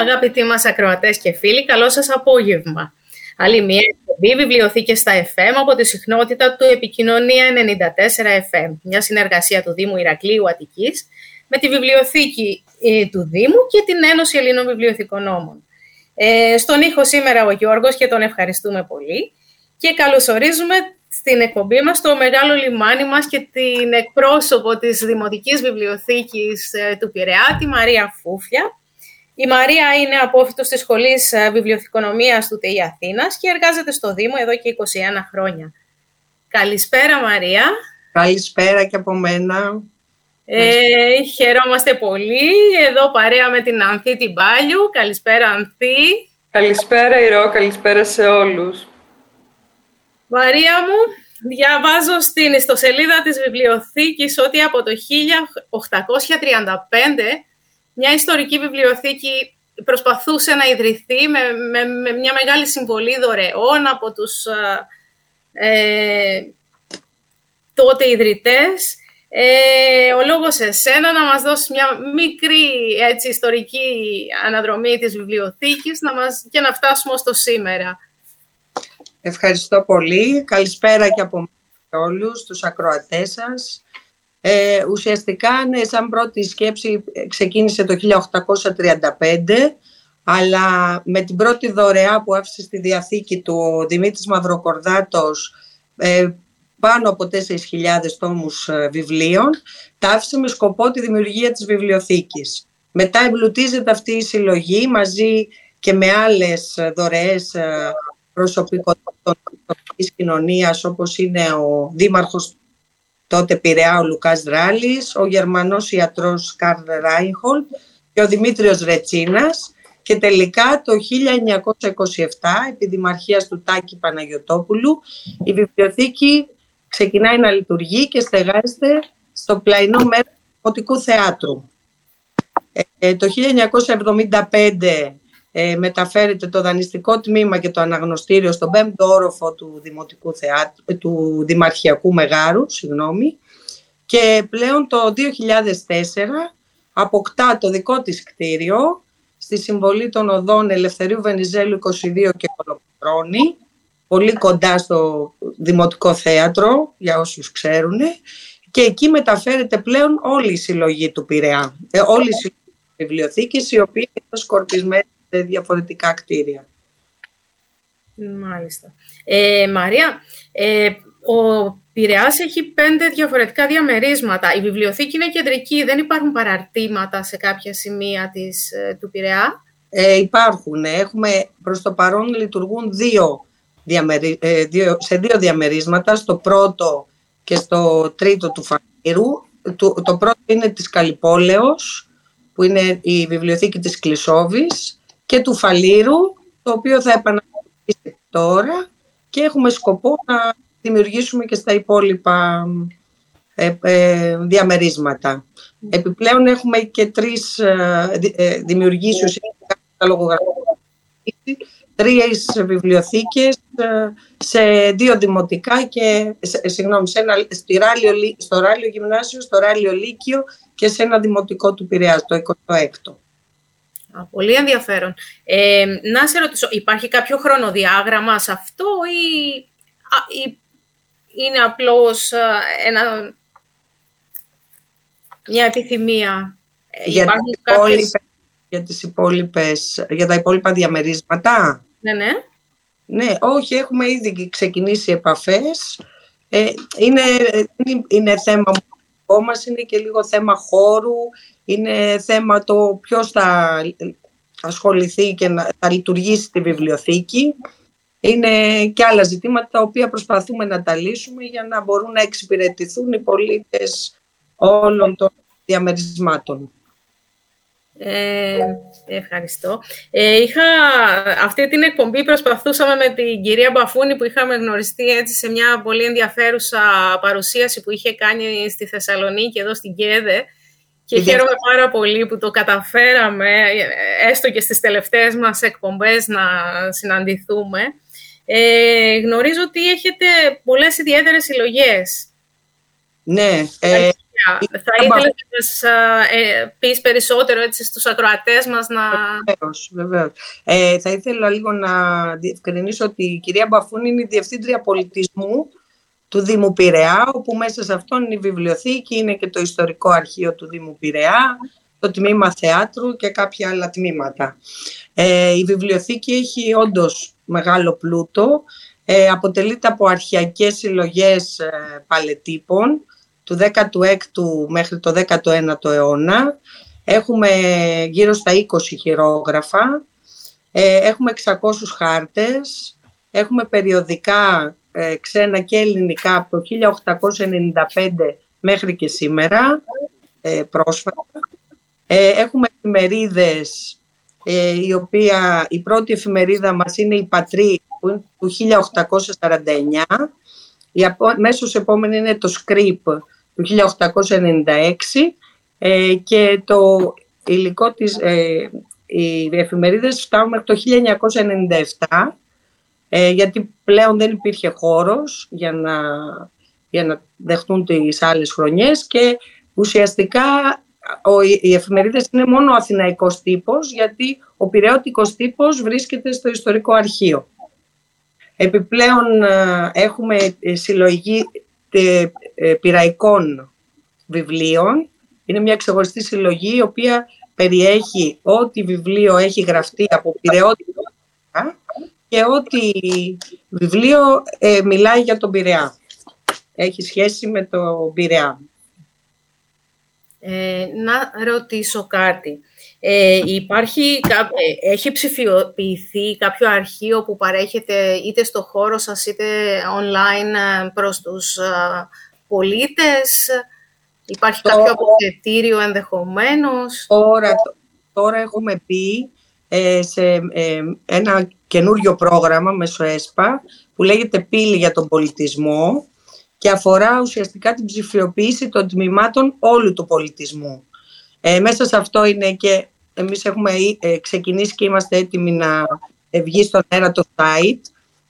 Αγαπητοί μας ακροατές και φίλοι, καλό σας απόγευμα. Άλλη μια εκπομπή βιβλιοθήκη στα FM από τη συχνότητα του Επικοινωνία 94 FM, μια συνεργασία του Δήμου Ηρακλείου Αττικής με τη βιβλιοθήκη ε, του Δήμου και την Ένωση Ελλήνων Βιβλιοθηκονόμων. Ε, στον ήχο σήμερα ο Γιώργος και τον ευχαριστούμε πολύ και καλωσορίζουμε στην εκπομπή μας το μεγάλο λιμάνι μας και την εκπρόσωπο της Δημοτικής Βιβλιοθήκης ε, του Πειραιά, τη Μαρία Φούφια, η Μαρία είναι απόφυτος της Σχολής ε, Βιβλιοθηκονομίας του ΤΕΙ Αθήνας και εργάζεται στο Δήμο εδώ και 21 χρόνια. Καλησπέρα Μαρία. Καλησπέρα και από μένα. Ε, χαιρόμαστε πολύ. Εδώ παρέα με την Ανθή την Πάλιου. Καλησπέρα Ανθή. Καλησπέρα Ηρώ, καλησπέρα σε όλους. Μαρία μου, διαβάζω στην ιστοσελίδα της βιβλιοθήκης ότι από το 1835 μια ιστορική βιβλιοθήκη προσπαθούσε να ιδρυθεί με, με, μια μεγάλη συμβολή δωρεών από τους ε, τότε ιδρυτές. Ε, ο λόγος εσένα να μας δώσεις μια μικρή έτσι, ιστορική αναδρομή της βιβλιοθήκης να μας, και να φτάσουμε στο σήμερα. Ευχαριστώ πολύ. Καλησπέρα και από όλους τους ακροατές σας. Ε, ουσιαστικά, ναι, σαν πρώτη σκέψη ε, ξεκίνησε το 1835, αλλά με την πρώτη δωρεά που άφησε στη Διαθήκη του ο Δημήτρης Μαυροκορδάτος ε, πάνω από 4.000 τόμους ε, βιβλίων, τα άφησε με σκοπό τη δημιουργία της βιβλιοθήκης. Μετά εμπλουτίζεται αυτή η συλλογή μαζί και με άλλες δωρεές προσωπικότητων της κοινωνίας όπως είναι ο δήμαρχος τότε Πειραιά ο Λουκάς Δράλης, ο Γερμανός ιατρός Καρλ Ράινχολτ και ο Δημήτριος Ρετσίνας και τελικά το 1927 επί δημαρχίας του Τάκη Παναγιωτόπουλου η βιβλιοθήκη ξεκινάει να λειτουργεί και στεγάζεται στο πλαϊνό μέρος του Δημοτικού Θεάτρου. Ε, ε το 1975 ε, μεταφέρεται το δανειστικό τμήμα και το αναγνωστήριο στον πέμπτο όροφο του, Δημοτικού Θεάτρου, ε, του Δημαρχιακού Μεγάρου συγγνώμη, και πλέον το 2004 αποκτά το δικό της κτίριο στη συμβολή των οδών Ελευθερίου Βενιζέλου 22 και Κολοπρόνη, πολύ κοντά στο Δημοτικό Θέατρο, για όσους ξέρουν, και εκεί μεταφέρεται πλέον όλη η συλλογή του Πειραιά, ε, όλη η συλλογή βιβλιοθήκης, η οποία είναι σκορπισμένη διαφορετικά κτίρια. Μάλιστα. Ε, Μαρία, ε, ο Πειραιάς έχει πέντε διαφορετικά διαμερίσματα. Η βιβλιοθήκη είναι κεντρική, δεν υπάρχουν παραρτήματα σε κάποια σημεία της, ε, του Πειραιά; Ε, υπάρχουν. Έχουμε, προς το παρόν λειτουργούν δύο, διαμερι, ε, δύο, σε δύο διαμερίσματα, στο πρώτο και στο τρίτο του Φανήρου. Το, το πρώτο είναι της Καλυπόλεως, που είναι η βιβλιοθήκη της Κλεισόβης και του Φαλήρου, το οποίο θα επαναλάβει τώρα και έχουμε σκοπό να δημιουργήσουμε και στα υπόλοιπα ε, ε, διαμερίσματα. Επιπλέον έχουμε και τρεις ε, ε δημιουργήσεις τρεις βιβλιοθήκες ε, σε δύο δημοτικά και συγγνώμη, σε ένα, στο Ράλιο Γυμνάσιο, στο Ράλιο Λύκειο και σε ένα δημοτικό του Πειραιά, το 26ο. Πολύ ενδιαφέρον. Ε, να σε ρωτήσω, υπάρχει κάποιο χρονοδιάγραμμα σε αυτό ή, ή είναι απλώς ένα, μια επιθυμία; Ε, για, κάποιες... για, τις υπόλοιπες, για τα υπόλοιπα διαμερίσματα; Ναι, ναι. Ναι, όχι, έχουμε ήδη ξεκινήσει επαφές. Ε, είναι, είναι θέμα μας, είναι και λίγο θέμα χώρου, είναι θέμα το ποιος θα ασχοληθεί και να, θα λειτουργήσει τη βιβλιοθήκη. Είναι και άλλα ζητήματα τα οποία προσπαθούμε να τα λύσουμε για να μπορούν να εξυπηρετηθούν οι πολίτες όλων των διαμερισμάτων. Ε, ευχαριστώ. Ε, είχα, αυτή την εκπομπή προσπαθούσαμε με την κυρία Μπαφούνη που είχαμε γνωριστεί έτσι σε μια πολύ ενδιαφέρουσα παρουσίαση που είχε κάνει στη Θεσσαλονίκη εδώ στην ΚΕΔΕ και χαίρομαι πάρα πολύ που το καταφέραμε, έστω και στις τελευταίες μας εκπομπές, να συναντηθούμε. Ε, γνωρίζω ότι έχετε πολλές ιδιαίτερες συλλογές. Ναι. Ε, Θα ήθελα να μας ε, πεις περισσότερο έτσι, στους ακροατές μας να... Βεβαίως, βεβαίως. Ε, θα ήθελα λίγο να διευκρινίσω ότι η κυρία Μπαφούν είναι η Διευθύντρια Πολιτισμού του Δήμου Πειραιά, όπου μέσα σε αυτόν είναι η βιβλιοθήκη, είναι και το ιστορικό αρχείο του Δήμου Πειραιά, το τμήμα θεάτρου και κάποια άλλα τμήματα. Ε, η βιβλιοθήκη έχει όντως μεγάλο πλούτο, ε, αποτελείται από αρχαιακές συλλογές ε, παλετύπων του 16ου μέχρι το 19ο αιώνα. Έχουμε γύρω στα 20 χειρόγραφα, ε, έχουμε 600 χάρτες, έχουμε περιοδικά ε, ξένα και ελληνικά από το 1895 μέχρι και σήμερα, ε, πρόσφατα. Ε, έχουμε εφημερίδες, ε, η οποία η πρώτη εφημερίδα μας είναι η Πατρί του 1849. Η μέσως επόμενη είναι το Σκρίπ του 1896 ε, και το υλικό της, ε, οι εφημερίδες φτάνουν μέχρι το 1997 ε, γιατί πλέον δεν υπήρχε χώρος για να, για να δεχτούν τις άλλες χρονιές και ουσιαστικά ο, οι εφημερίδες είναι μόνο ο αθηναϊκός τύπος γιατί ο πυραιώτικος τύπος βρίσκεται στο ιστορικό αρχείο. Επιπλέον ε, έχουμε συλλογή ε, πυραϊκών βιβλίων. Είναι μια ξεχωριστή συλλογή η οποία περιέχει ό,τι βιβλίο έχει γραφτεί από πυραιότητα και ό,τι βιβλίο ε, μιλάει για τον Πειραιά. Έχει σχέση με τον Πειραιά. Ε, να ρωτήσω κάτι. Ε, υπάρχει, ε, έχει ψηφιοποιηθεί κάποιο αρχείο που παρέχεται είτε στο χώρο σας είτε online ε, προς τους πολίτες. Υπάρχει τώρα, κάποιο αποθετήριο ενδεχομένως. Τώρα, τώρα έχουμε πει σε ένα καινούριο πρόγραμμα μέσω ΕΣΠΑ που λέγεται «Πύλη για τον πολιτισμό» και αφορά ουσιαστικά την ψηφιοποίηση των τμήματων όλου του πολιτισμού. Ε, μέσα σε αυτό είναι και εμείς έχουμε ε, ξεκινήσει και είμαστε έτοιμοι να βγει στον αέρα το site.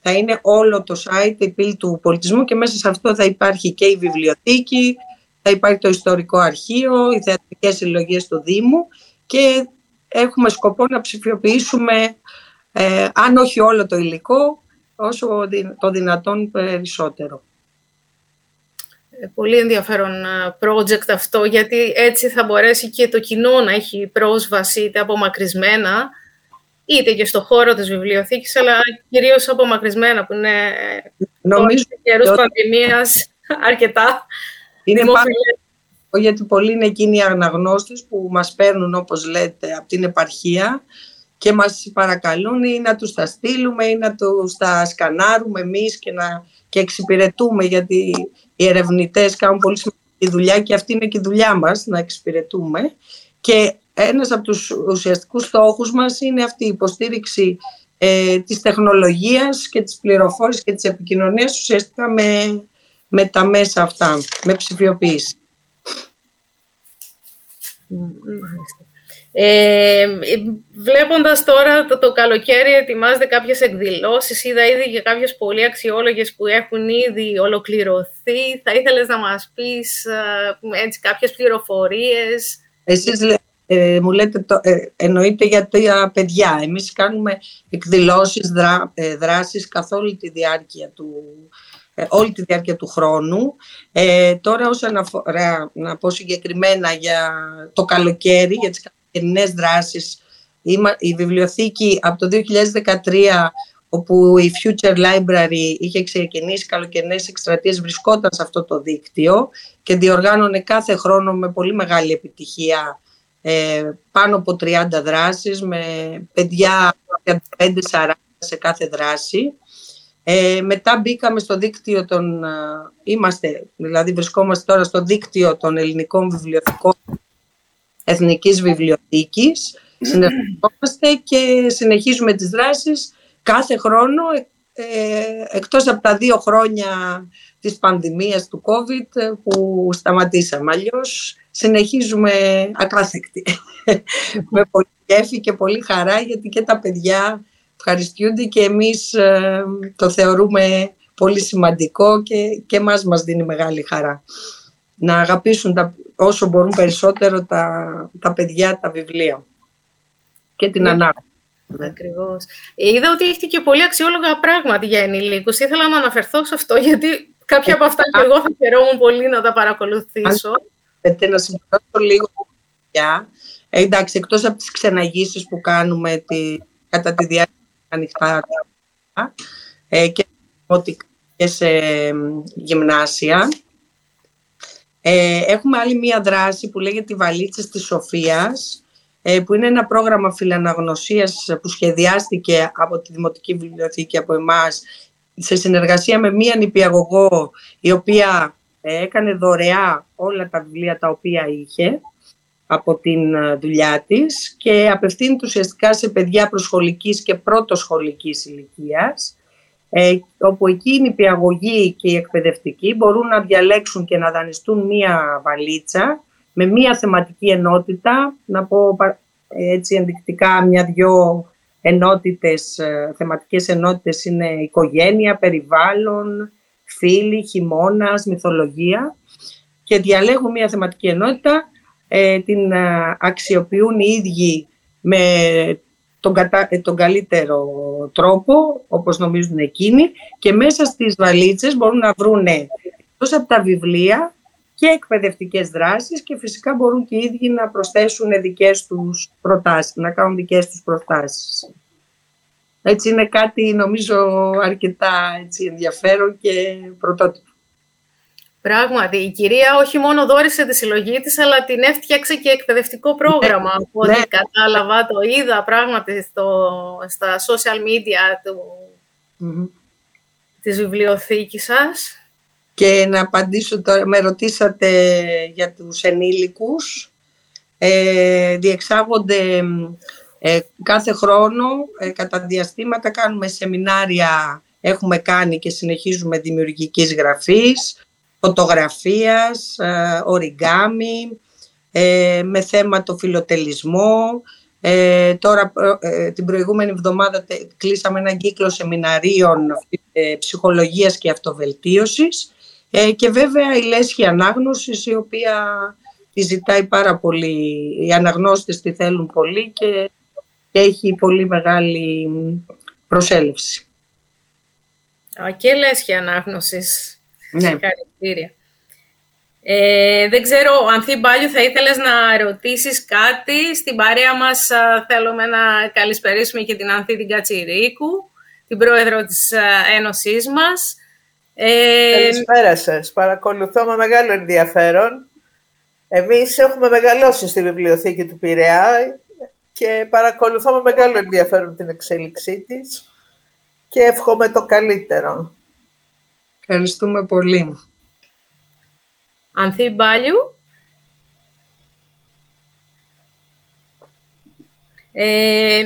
Θα είναι όλο το site η πύλη του πολιτισμού και μέσα σε αυτό θα υπάρχει και η βιβλιοθήκη, θα υπάρχει το ιστορικό αρχείο, οι θεατρικές συλλογές του Δήμου και έχουμε σκοπό να ψηφιοποιήσουμε ε, αν όχι όλο το υλικό, όσο το δυνατόν περισσότερο. Ε, πολύ ενδιαφέρον ε, project αυτό, γιατί έτσι θα μπορέσει και το κοινό να έχει πρόσβαση είτε απομακρυσμένα, είτε και στο χώρο της βιβλιοθήκης, αλλά κυρίως απομακρυσμένα, που είναι Νομίζω καιρούς ότι... πανδημίας αρκετά είναι πάνω, γιατί πολλοί είναι εκείνοι οι αναγνώστες που μας παίρνουν, όπως λέτε, από την επαρχία και μας παρακαλούν ή να τους τα στείλουμε ή να τους τα σκανάρουμε εμείς και, να, και εξυπηρετούμε γιατί οι ερευνητές κάνουν πολύ σημαντική δουλειά και αυτή είναι και η δουλειά μας να εξυπηρετούμε. Και ένας από τους ουσιαστικούς στόχους μας είναι αυτή η υποστήριξη ε, της τεχνολογίας και της πληροφόρησης και της επικοινωνίας ουσιαστικά με, με τα μέσα αυτά, με ψηφιοποίηση. Ε, βλέποντας τώρα το, το καλοκαίρι ετοιμάζεται κάποιες εκδηλώσεις, είδα ήδη και κάποιες πολύ αξιόλογες που έχουν ήδη ολοκληρωθεί. Θα ήθελες να μας πεις ε, έτσι, κάποιες πληροφορίες; Εσείς ε, μου λέτε, το, ε, εννοείται για τα παιδιά. Εμείς κάνουμε εκδηλώσεις, δρά, ε, δράσεις καθ' όλη τη διάρκεια του, ε, όλη τη διάρκεια του χρόνου. Ε, τώρα όσον αφορά, να πω συγκεκριμένα για το καλοκαίρι, για τις καλοκαιρινές δράσεις. Η βιβλιοθήκη από το 2013 όπου η Future Library είχε ξεκινήσει καλοκαιρινές εκστρατείες βρισκόταν σε αυτό το δίκτυο και διοργάνωνε κάθε χρόνο με πολύ μεγάλη επιτυχία ε, πάνω από 30 δράσεις με παιδιά 35-40 σε κάθε δράση. Ε, μετά μπήκαμε στο δίκτυο των, ε, είμαστε, δηλαδή βρισκόμαστε τώρα στο δίκτυο των ελληνικών βιβλιοθηκών Εθνικής Βιβλιοθήκης. Συνεργαζόμαστε και συνεχίζουμε τις δράσεις κάθε χρόνο, ε, εκτός από τα δύο χρόνια της πανδημίας του COVID που σταματήσαμε. Αλλιώς συνεχίζουμε ακάθεκτη. Με πολύ κέφι και πολύ χαρά γιατί και τα παιδιά ευχαριστούνται και εμείς ε, το θεωρούμε πολύ σημαντικό και, και μας μας δίνει μεγάλη χαρά. να αγαπήσουν τα, όσο μπορούν περισσότερο τα, τα παιδιά τα βιβλία και την ναι. ανάπτυξη. Ακριβώς. Είδα ότι έχετε και πολύ αξιόλογα πράγματα για ενηλίκους. Ήθελα να αναφερθώ σε αυτό, γιατί κάποια από αυτά και εγώ θα χαιρόμουν πολύ να τα παρακολουθήσω. Να συμπληρώσω λίγο παιδιά. Ε, εντάξει, εκτός από τις ξεναγήσεις που κάνουμε τη, κατά τη διάρκεια ανοιχτά ε, και, και σε γυμνάσια, ε, έχουμε άλλη μία δράση που λέγεται «Η βαλίτσα της Σοφίας», ε, που είναι ένα πρόγραμμα φιλαναγνωσίας που σχεδιάστηκε από τη Δημοτική Βιβλιοθήκη από εμάς σε συνεργασία με μία νηπιαγωγό η οποία ε, έκανε δωρεά όλα τα βιβλία τα οποία είχε από την ε, δουλειά της και απευθύνεται ουσιαστικά σε παιδιά προσχολικής και πρωτοσχολικής ηλικίας ε, όπου εκεί οι νηπιαγωγοί και οι εκπαιδευτικοί μπορούν να διαλέξουν και να δανειστούν μία βαλίτσα με μία θεματική ενότητα, να πω έτσι ενδεικτικά μια-δυο ενότητες, ε, θεματικές ενότητες είναι οικογένεια, περιβάλλον, φίλοι, χειμώνας, μυθολογία. Και διαλέγουν μια θεματική ενότητα, ε, την ε, αξιοποιούν οι ίδιοι με τον, τον καλύτερο τρόπο, όπως νομίζουν εκείνοι. Και μέσα στις βαλίτσες μπορούν να βρουν εκτός από τα βιβλία και εκπαιδευτικές δράσεις και φυσικά μπορούν και οι ίδιοι να προσθέσουν δικές τους προτάσεις, να κάνουν δικές τους προτάσεις. Έτσι είναι κάτι νομίζω αρκετά έτσι, ενδιαφέρον και πρωτότυπο. Πράγματι, η κυρία όχι μόνο δόρισε τη συλλογή της, αλλά την έφτιαξε και εκπαιδευτικό πρόγραμμα. Ναι, από ό,τι ναι. κατάλαβα, το είδα πράγματι στο, στα social media του, mm-hmm. της βιβλιοθήκης σας. Και να απαντήσω τώρα, με ρωτήσατε για τους ενήλικους. Ε, διεξάγονται ε, κάθε χρόνο, ε, κατά διαστήματα κάνουμε σεμινάρια, έχουμε κάνει και συνεχίζουμε δημιουργικής γραφής, φωτογραφίας, ε, οριγκάμι, ε, με θέμα το φιλοτελισμό. Ε, τώρα, την προηγούμενη εβδομάδα κλείσαμε έναν κύκλο σεμιναρίων ψυχολογίας και αυτοβελτίωσης ε, και βέβαια η λέσχη ανάγνωσης η οποία τη ζητάει πάρα πολύ, οι αναγνώστες τη θέλουν πολύ και, έχει πολύ μεγάλη προσέλευση. Α, και λέσχη ανάγνωσης. Ναι. Ε, δεν ξέρω, Ανθή Μπάλιου, θα ήθελες να ρωτήσεις κάτι. Στην παρέα μας θέλουμε να καλησπερίσουμε και την Ανθή την Κατσιρίκου, την πρόεδρο της Ένωσής μας. Ε... Καλησπέρα σας. Παρακολουθώ με μεγάλο ενδιαφέρον. Εμείς έχουμε μεγαλώσει στη βιβλιοθήκη του Πειραιά και παρακολουθώ με μεγάλο ενδιαφέρον την εξέλιξή της και εύχομαι το καλύτερο. Ευχαριστούμε πολύ. Ανθή Μπάλιου. Ε,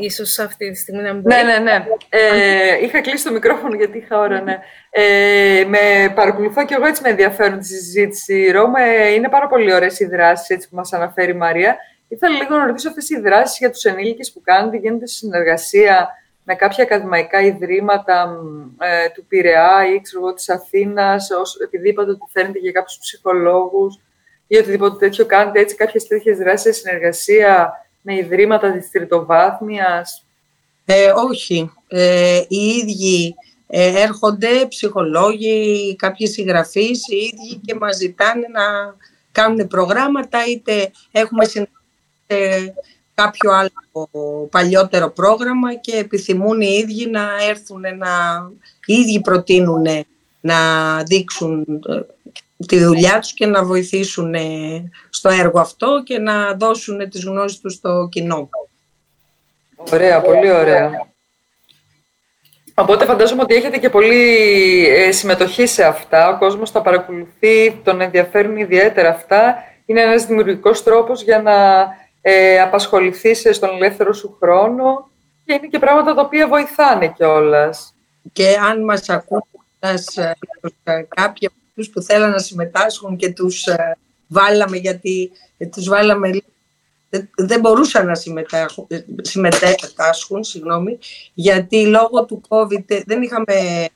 ίσως αυτή τη στιγμή να μπορεί. Ναι, ναι, ναι. Ε, είχα κλείσει το μικρόφωνο γιατί είχα ώρα, ναι. Ε, με παρακολουθώ και εγώ έτσι με ενδιαφέρον τη συζήτηση. Ρώμα, είναι πάρα πολύ ωραίες οι δράσεις που μας αναφέρει η Μαρία. Ήθελα λίγο να ρωτήσω αυτές οι δράσεις για τους ενήλικες που κάνετε, γίνονται σε συνεργασία με κάποια ακαδημαϊκά ιδρύματα ε, του Πειραιά ή ξέρω εγώ, της Αθήνας, επειδή είπατε ότι φέρνετε για κάποιους ψυχολόγους ή οτιδήποτε τέτοιο κάνετε έτσι κάποιες τέτοιες δράσεις σε συνεργασία με ιδρύματα της τριτοβάθμιας; Ε, όχι. Ε, οι ίδιοι ε, έρχονται ψυχολόγοι, κάποιοι συγγραφείς, οι ίδιοι και μας ζητάνε να κάνουν προγράμματα, είτε έχουμε συνεργασία κάποιο άλλο παλιότερο πρόγραμμα και επιθυμούν οι ίδιοι να έρθουν να... Οι ίδιοι προτείνουν να δείξουν ε, τη δουλειά τους και να βοηθήσουν στο έργο αυτό και να δώσουν τις γνώσεις τους στο κοινό. Ωραία, πολύ ωραία. Οπότε φαντάζομαι ότι έχετε και πολύ ε, συμμετοχή σε αυτά. Ο κόσμος τα παρακολουθεί, τον ενδιαφέρουν ιδιαίτερα αυτά. Είναι ένας δημιουργικός τρόπος για να ε, απασχοληθείς στον ελεύθερο σου χρόνο και είναι και πράγματα τα οποία βοηθάνε κιόλας. Και αν μας ακούν ε, κάποιοι από αυτούς που θέλαν να συμμετάσχουν και τους ε, βάλαμε γιατί ε, τους βάλαμε δεν μπορούσαν να συμμετάσχουν, συμμετάσχουν συγγνώμη, γιατί λόγω του COVID δεν είχαμε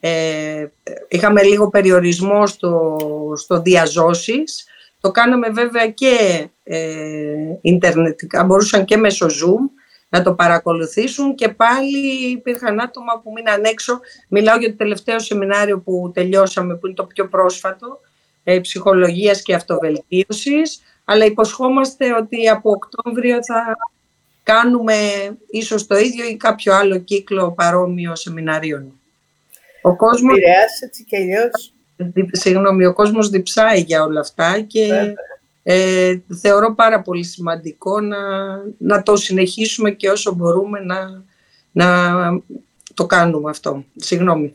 ε, είχαμε λίγο περιορισμό στο, στο διαζώσεις. Το κάναμε βέβαια και ε, ιντερνετικά, μπορούσαν και μέσω Zoom να το παρακολουθήσουν και πάλι υπήρχαν άτομα που μείναν έξω. Μιλάω για το τελευταίο σεμινάριο που τελειώσαμε, που είναι το πιο πρόσφατο, ε, ψυχολογίας και αυτοβελτίωσης, αλλά υποσχόμαστε ότι από Οκτώβριο θα κάνουμε ίσως το ίδιο ή κάποιο άλλο κύκλο παρόμοιο σεμιναρίων. Ο κόσμος... έτσι και αλλιώς. Συγγνώμη, ο κόσμος διψάει για όλα αυτά και ε, θεωρώ πάρα πολύ σημαντικό να, να το συνεχίσουμε και όσο μπορούμε να, να το κάνουμε αυτό. Συγγνώμη.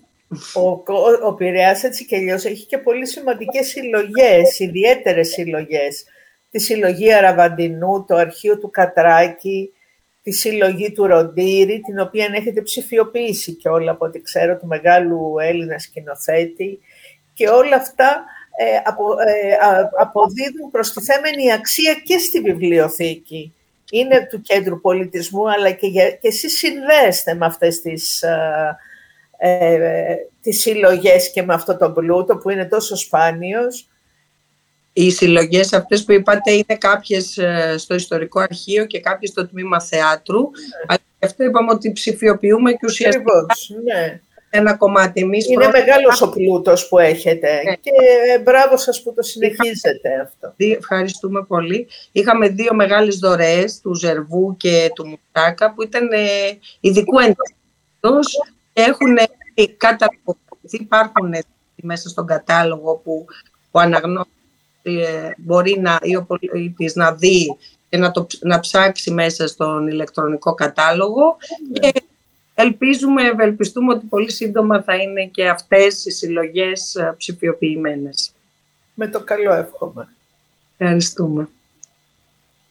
Ο, ο, ο Πειραιάς έτσι και αλλιώς έχει και πολύ σημαντικές συλλογές, ιδιαίτερες συλλογές. Τη συλλογή Αραβαντινού, το αρχείο του Κατράκη, τη συλλογή του Ροντήρη, την οποία έχετε ψηφιοποιήσει και όλα από ό,τι ξέρω, του μεγάλου Έλληνα σκηνοθέτη. Και όλα αυτά ε, απο, ε, αποδίδουν προστιθέμενη αξία και στη βιβλιοθήκη. Είναι του κέντρου πολιτισμού, αλλά και, για, και εσείς συνδέεστε με αυτές τις, ε, ε, τις συλλογές και με αυτό το πλούτο που είναι τόσο σπάνιος οι συλλογές αυτές που είπατε είναι κάποιες ε, στο ιστορικό αρχείο και κάποιες στο τμήμα θεάτρου. Ναι. Αλλά αυτό είπαμε ότι ψηφιοποιούμε και ουσιαστικά ναι. Ένα κομμάτι. Εμείς είναι πρώτα... μεγάλος ο πλούτος που έχετε ναι. και μπράβο σας που το συνεχίζετε αυτό. Ευχαριστούμε πολύ. Είχαμε δύο μεγάλες δωρεές του Ζερβού και του Μουτάκα που ήταν ε, ειδικού ενδιαφέροντος και έχουν καταποκριθεί. Υπάρχουν μέσα στον κατάλογο που ο αναγνώστης ε, μπορεί να, ή ο πολίτης να δει και να, το, να ψάξει μέσα στον ηλεκτρονικό κατάλογο και ελπίζουμε, ευελπιστούμε ότι πολύ σύντομα θα είναι και αυτές οι συλλογές ε, ψηφιοποιημένες. Με το καλό εύχομαι. Ευχαριστούμε.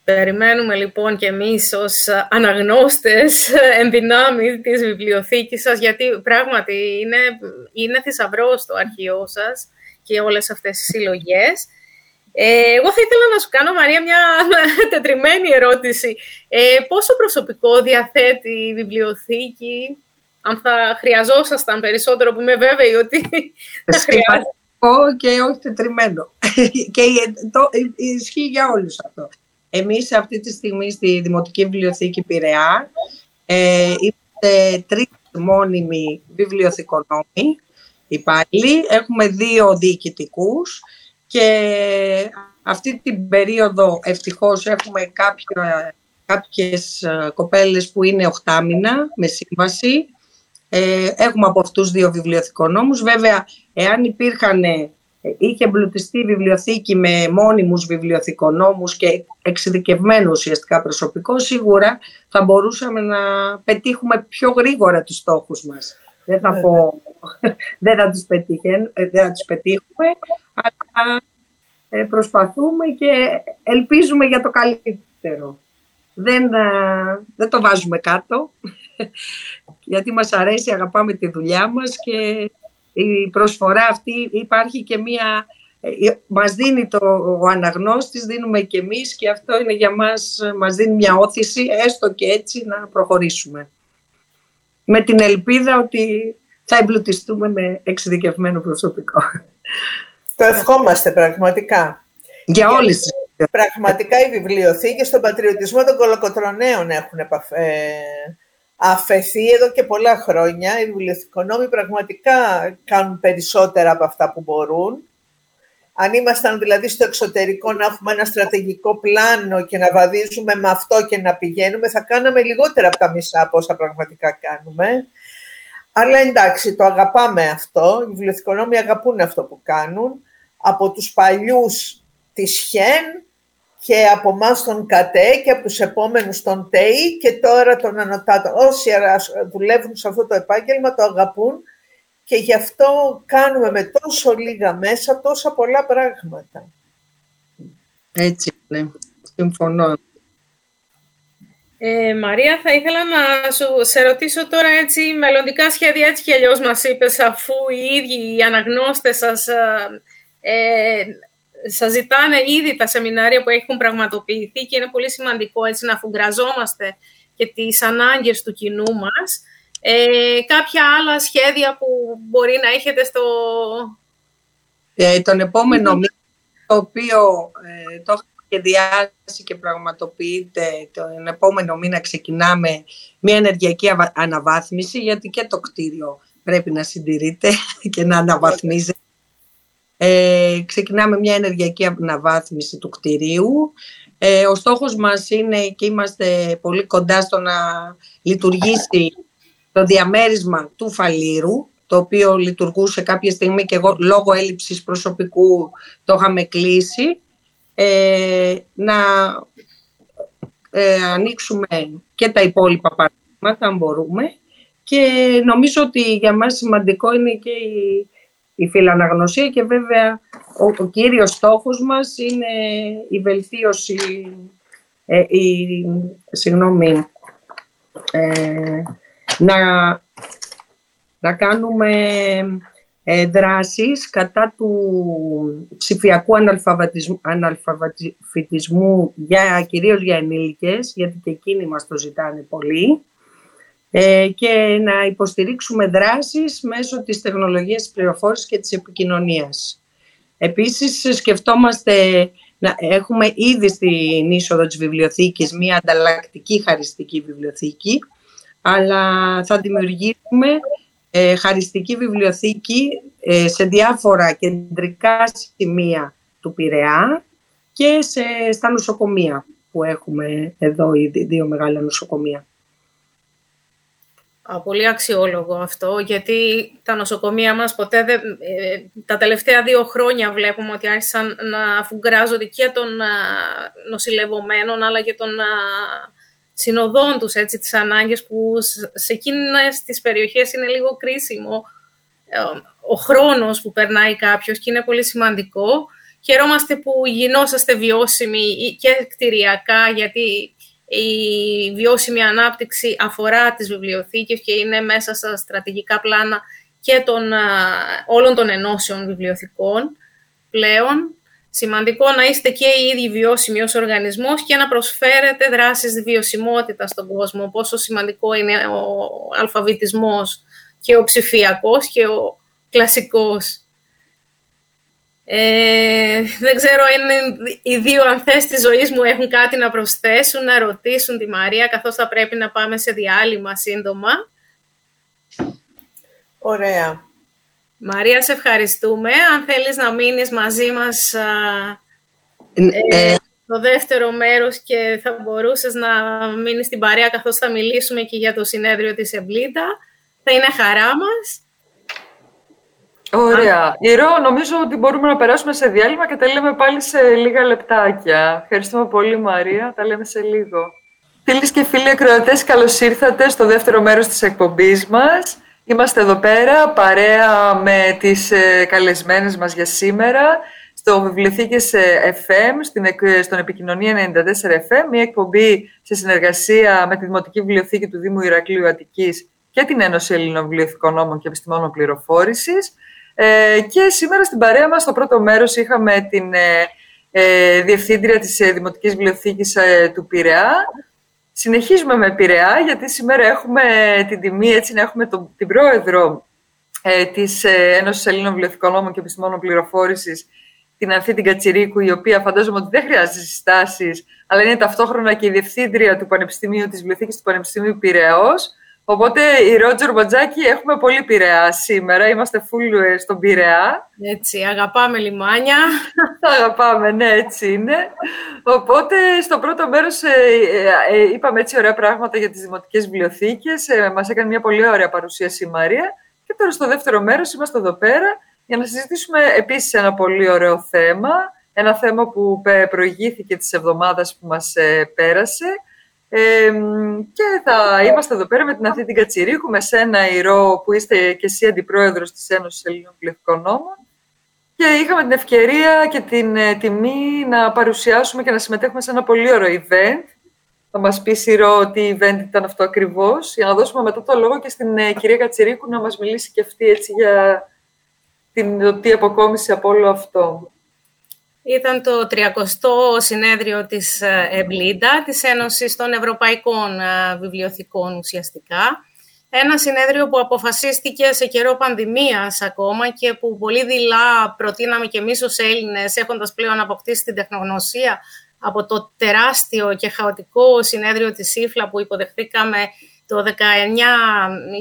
Περιμένουμε λοιπόν και εμείς ως αναγνώστες ενδυνάμει της βιβλιοθήκης σας, γιατί πράγματι είναι, είναι θησαυρό το αρχείο σας και όλες αυτές τις συλλογές. Ε, εγώ θα ήθελα να σου κάνω, Μαρία, μια τετριμένη ερώτηση. Ε, πόσο προσωπικό διαθέτει η βιβλιοθήκη, αν θα χρειαζόσασταν περισσότερο, που είμαι βέβαιη ότι θα χρειάζεται. και όχι τετριμένο. και το, ισχύει για όλους αυτό. Εμείς αυτή τη στιγμή στη Δημοτική Βιβλιοθήκη Πειραιά ε, είμαστε τρεις μόνιμοι βιβλιοθηκονόμοι υπάλληλοι. Έχουμε δύο διοικητικούς και αυτή την περίοδο ευτυχώς έχουμε κάποια, κάποιες ε, κοπέλες που είναι οχτάμινα με σύμβαση. Ε, έχουμε από αυτούς δύο βιβλιοθηκονόμους. Βέβαια, εάν υπήρχαν, ε, είχε εμπλουτιστεί η βιβλιοθήκη με μόνιμους βιβλιοθηκονόμους και εξειδικευμένο ουσιαστικά προσωπικό, σίγουρα θα μπορούσαμε να πετύχουμε πιο γρήγορα τους στόχους μας. Δεν θα πω, δεν θα τους, δεν θα τους πετύχουμε, αλλά ε, προσπαθούμε και ελπίζουμε για το καλύτερο. Δεν, δεν το βάζουμε κάτω, γιατί μας αρέσει, αγαπάμε τη δουλειά μας και η προσφορά αυτή υπάρχει και μία... Ε, μας δίνει το, ο αναγνώστης, δίνουμε και εμείς και αυτό είναι για μας, μας δίνει μια όθηση, έστω και έτσι να προχωρήσουμε. Με την ελπίδα ότι θα εμπλουτιστούμε με εξειδικευμένο προσωπικό. Το ευχόμαστε πραγματικά. Για όλες τις Πραγματικά οι βιβλιοθήκες στον πατριωτισμό των κολοκοτρονέων έχουν ε, αφαιθεί εδώ και πολλά χρόνια. Οι βιβλιοθηκονόμοι πραγματικά κάνουν περισσότερα από αυτά που μπορούν. Αν ήμασταν δηλαδή στο εξωτερικό να έχουμε ένα στρατηγικό πλάνο και να βαδίζουμε με αυτό και να πηγαίνουμε, θα κάναμε λιγότερα από τα μισά από όσα πραγματικά κάνουμε. Αλλά εντάξει, το αγαπάμε αυτό. Οι βιβλιοθηκονόμοι αγαπούν αυτό που κάνουν. Από τους παλιούς της ΧΕΝ και από εμάς τον ΚΑΤΕ και από τους επόμενους τον ΤΕΙ και τώρα τον Ανωτάτο. Όσοι δουλεύουν σε αυτό το επάγγελμα το αγαπούν και γι' αυτό κάνουμε με τόσο λίγα μέσα τόσα πολλά πράγματα. Έτσι είναι. Συμφωνώ. Ε, Μαρία, θα ήθελα να σου σε ρωτήσω τώρα έτσι μελλοντικά σχέδια έτσι κι αλλιώς μας είπες αφού οι ίδιοι οι αναγνώστες σας ε, σας ζητάνε ήδη τα σεμινάρια που έχουν πραγματοποιηθεί και είναι πολύ σημαντικό έτσι να αφουγκραζόμαστε και τις ανάγκες του κοινού μας. Ε, κάποια άλλα σχέδια που μπορεί να έχετε στο... Ε, τον επόμενο μήνα, το οποίο ε, το έχω σχεδιάσει και πραγματοποιείται τον επόμενο μήνα ξεκινάμε μια ενεργειακή αναβάθμιση, γιατί και το κτίριο πρέπει να συντηρείται και να αναβαθμίζεται. Ε, ξεκινάμε μια ενεργειακή αναβάθμιση του κτηρίου. Ε, ο στόχος μας είναι και είμαστε πολύ κοντά στο να λειτουργήσει το διαμέρισμα του φαλήρου, το οποίο λειτουργούσε κάποια στιγμή και εγώ λόγω έλλειψης προσωπικού το είχαμε κλείσει, ε, να ε, ανοίξουμε και τα υπόλοιπα παραδείγματα αν μπορούμε. Και νομίζω ότι για μας σημαντικό είναι και η, η φιλαναγνωσία και βέβαια ο, ο κύριος στόχος μας είναι η βελτίωση, ε, η, συγγνώμη, ε, να, να κάνουμε ε, δράσεις κατά του ψηφιακού αναλφαβητισμού, αναλφαβητισμού για, κυρίως για ενήλικες, γιατί και εκείνοι μας το ζητάνε πολύ, ε, και να υποστηρίξουμε δράσεις μέσω της τεχνολογίας της πληροφόρησης και της επικοινωνίας. Επίσης, σκεφτόμαστε να έχουμε ήδη στην είσοδο της βιβλιοθήκης μία ανταλλακτική χαριστική βιβλιοθήκη, αλλά θα δημιουργήσουμε ε, χαριστική βιβλιοθήκη ε, σε διάφορα κεντρικά σημεία του Πειραιά και σε, στα νοσοκομεία που έχουμε εδώ οι δύο μεγάλα νοσοκομεία. Πολύ αξιόλογο αυτό, γιατί τα νοσοκομεία μας ποτέ δεν... Ε, τα τελευταία δύο χρόνια βλέπουμε ότι άρχισαν να αφουγκράζονται και των νοσηλευομένων, αλλά και των συνοδών τους, έτσι, τις ανάγκες που σε εκείνες τις περιοχές είναι λίγο κρίσιμο ε, ο χρόνος που περνάει κάποιος και είναι πολύ σημαντικό. Χαιρόμαστε που γινόσαστε βιώσιμοι και κτηριακά, γιατί η βιώσιμη ανάπτυξη αφορά τις βιβλιοθήκες και είναι μέσα στα στρατηγικά πλάνα και των, όλων των ενώσεων βιβλιοθηκών πλέον. Σημαντικό να είστε και οι ίδιοι βιώσιμοι ως οργανισμός και να προσφέρετε δράσεις βιωσιμότητας στον κόσμο. Πόσο σημαντικό είναι ο αλφαβητισμός και ο ψηφιακός και ο κλασικός. Ε, δεν ξέρω αν οι δύο ανθές της ζωής μου έχουν κάτι να προσθέσουν, να ρωτήσουν τη Μαρία, καθώς θα πρέπει να πάμε σε διάλειμμα σύντομα. Ωραία. Μαρία, σε ευχαριστούμε. Αν θέλεις να μείνεις μαζί μας ε, ε, το δεύτερο μέρος και θα μπορούσες να μείνεις στην παρέα καθώς θα μιλήσουμε και για το συνέδριο της Εμπλίτα, θα είναι χαρά μας. Ωραία. Ηρώ, νομίζω ότι μπορούμε να περάσουμε σε διάλειμμα και τα λέμε πάλι σε λίγα λεπτάκια. Ευχαριστούμε πολύ, Μαρία. Τα λέμε σε λίγο. Φίλοι και φίλοι ακροατές, καλώς ήρθατε στο δεύτερο μέρος της εκπομπής μας. Είμαστε εδώ πέρα παρέα με τις ε, καλεσμένες μας για σήμερα στο Βιβλιοθήκες ε, FM, στην, στον Επικοινωνία 94 FM, μια εκπομπή σε συνεργασία με τη Δημοτική Βιβλιοθήκη του Δήμου Ηρακλείου Αττικής και την Ένωση Ελλήνων Βιβλιοθηκών Νόμων και Επιστημόνων Πληροφόρησης. Ε, και σήμερα στην παρέα μας, στο πρώτο μέρος, είχαμε την ε, ε Διευθύντρια της Δημοτικής Βιβλιοθήκης του Πειραιά, Συνεχίζουμε με Πειραιά, γιατί σήμερα έχουμε την τιμή έτσι, να έχουμε τον, την πρόεδρο ε, της ε, Ένωσης Ελλήνων Βιβλιοθηκών Νόμων και Επιστημόνων Πληροφόρησης, την Ανθή την Κατσιρίκου, η οποία φαντάζομαι ότι δεν χρειάζεται συστάσεις, αλλά είναι ταυτόχρονα και η διευθύντρια του Πανεπιστημίου, της Βιβλιοθήκης του Πανεπιστημίου Πειραιός, Οπότε η Ρότζερ Μπατζάκη έχουμε πολύ Πειραιά σήμερα. Είμαστε full ε, στον Πειραιά. Έτσι, αγαπάμε λιμάνια. αγαπάμε, ναι, έτσι είναι. Οπότε στο πρώτο μέρος ε, ε, ε, είπαμε έτσι ωραία πράγματα για τις δημοτικές βιβλιοθήκες. Ε, μας έκανε μια πολύ ωραία παρουσίαση η Μαρία. Και τώρα στο δεύτερο μέρος είμαστε εδώ πέρα για να συζητήσουμε επίσης ένα πολύ ωραίο θέμα. Ένα θέμα που προηγήθηκε της εβδομάδας που μας πέρασε και θα είμαστε εδώ πέρα με την Αθήτη Κατσιρίκου, με σένα Ηρώ, που είστε και εσύ αντιπρόεδρος της Ένωσης Ελλήνων Πληθυκών Νόμων. Και είχαμε την ευκαιρία και την ε, τιμή να παρουσιάσουμε και να συμμετέχουμε σε ένα πολύ ωραίο event. Θα μας πεις Ηρώ τι event ήταν αυτό ακριβώς, για να δώσουμε μετά το λόγο και στην ε, κυρία Κατσιρίκου να μας μιλήσει και αυτή έτσι για την, τι αποκόμισε από όλο αυτό. Ήταν το 30ο συνέδριο της ε, EBLIDA, της Ένωσης των Ευρωπαϊκών ε, Βιβλιοθηκών ουσιαστικά. ένα συνέδριο που αποφασίστηκε σε καιρό πανδημίας ακόμα και που πολύ δειλά προτείναμε και εμείς ως Έλληνες έχοντας πλέον αποκτήσει την τεχνογνωσία από το τεράστιο και χαοτικό συνέδριο της ΣΥΦΛΑ που υποδεχθήκαμε το 19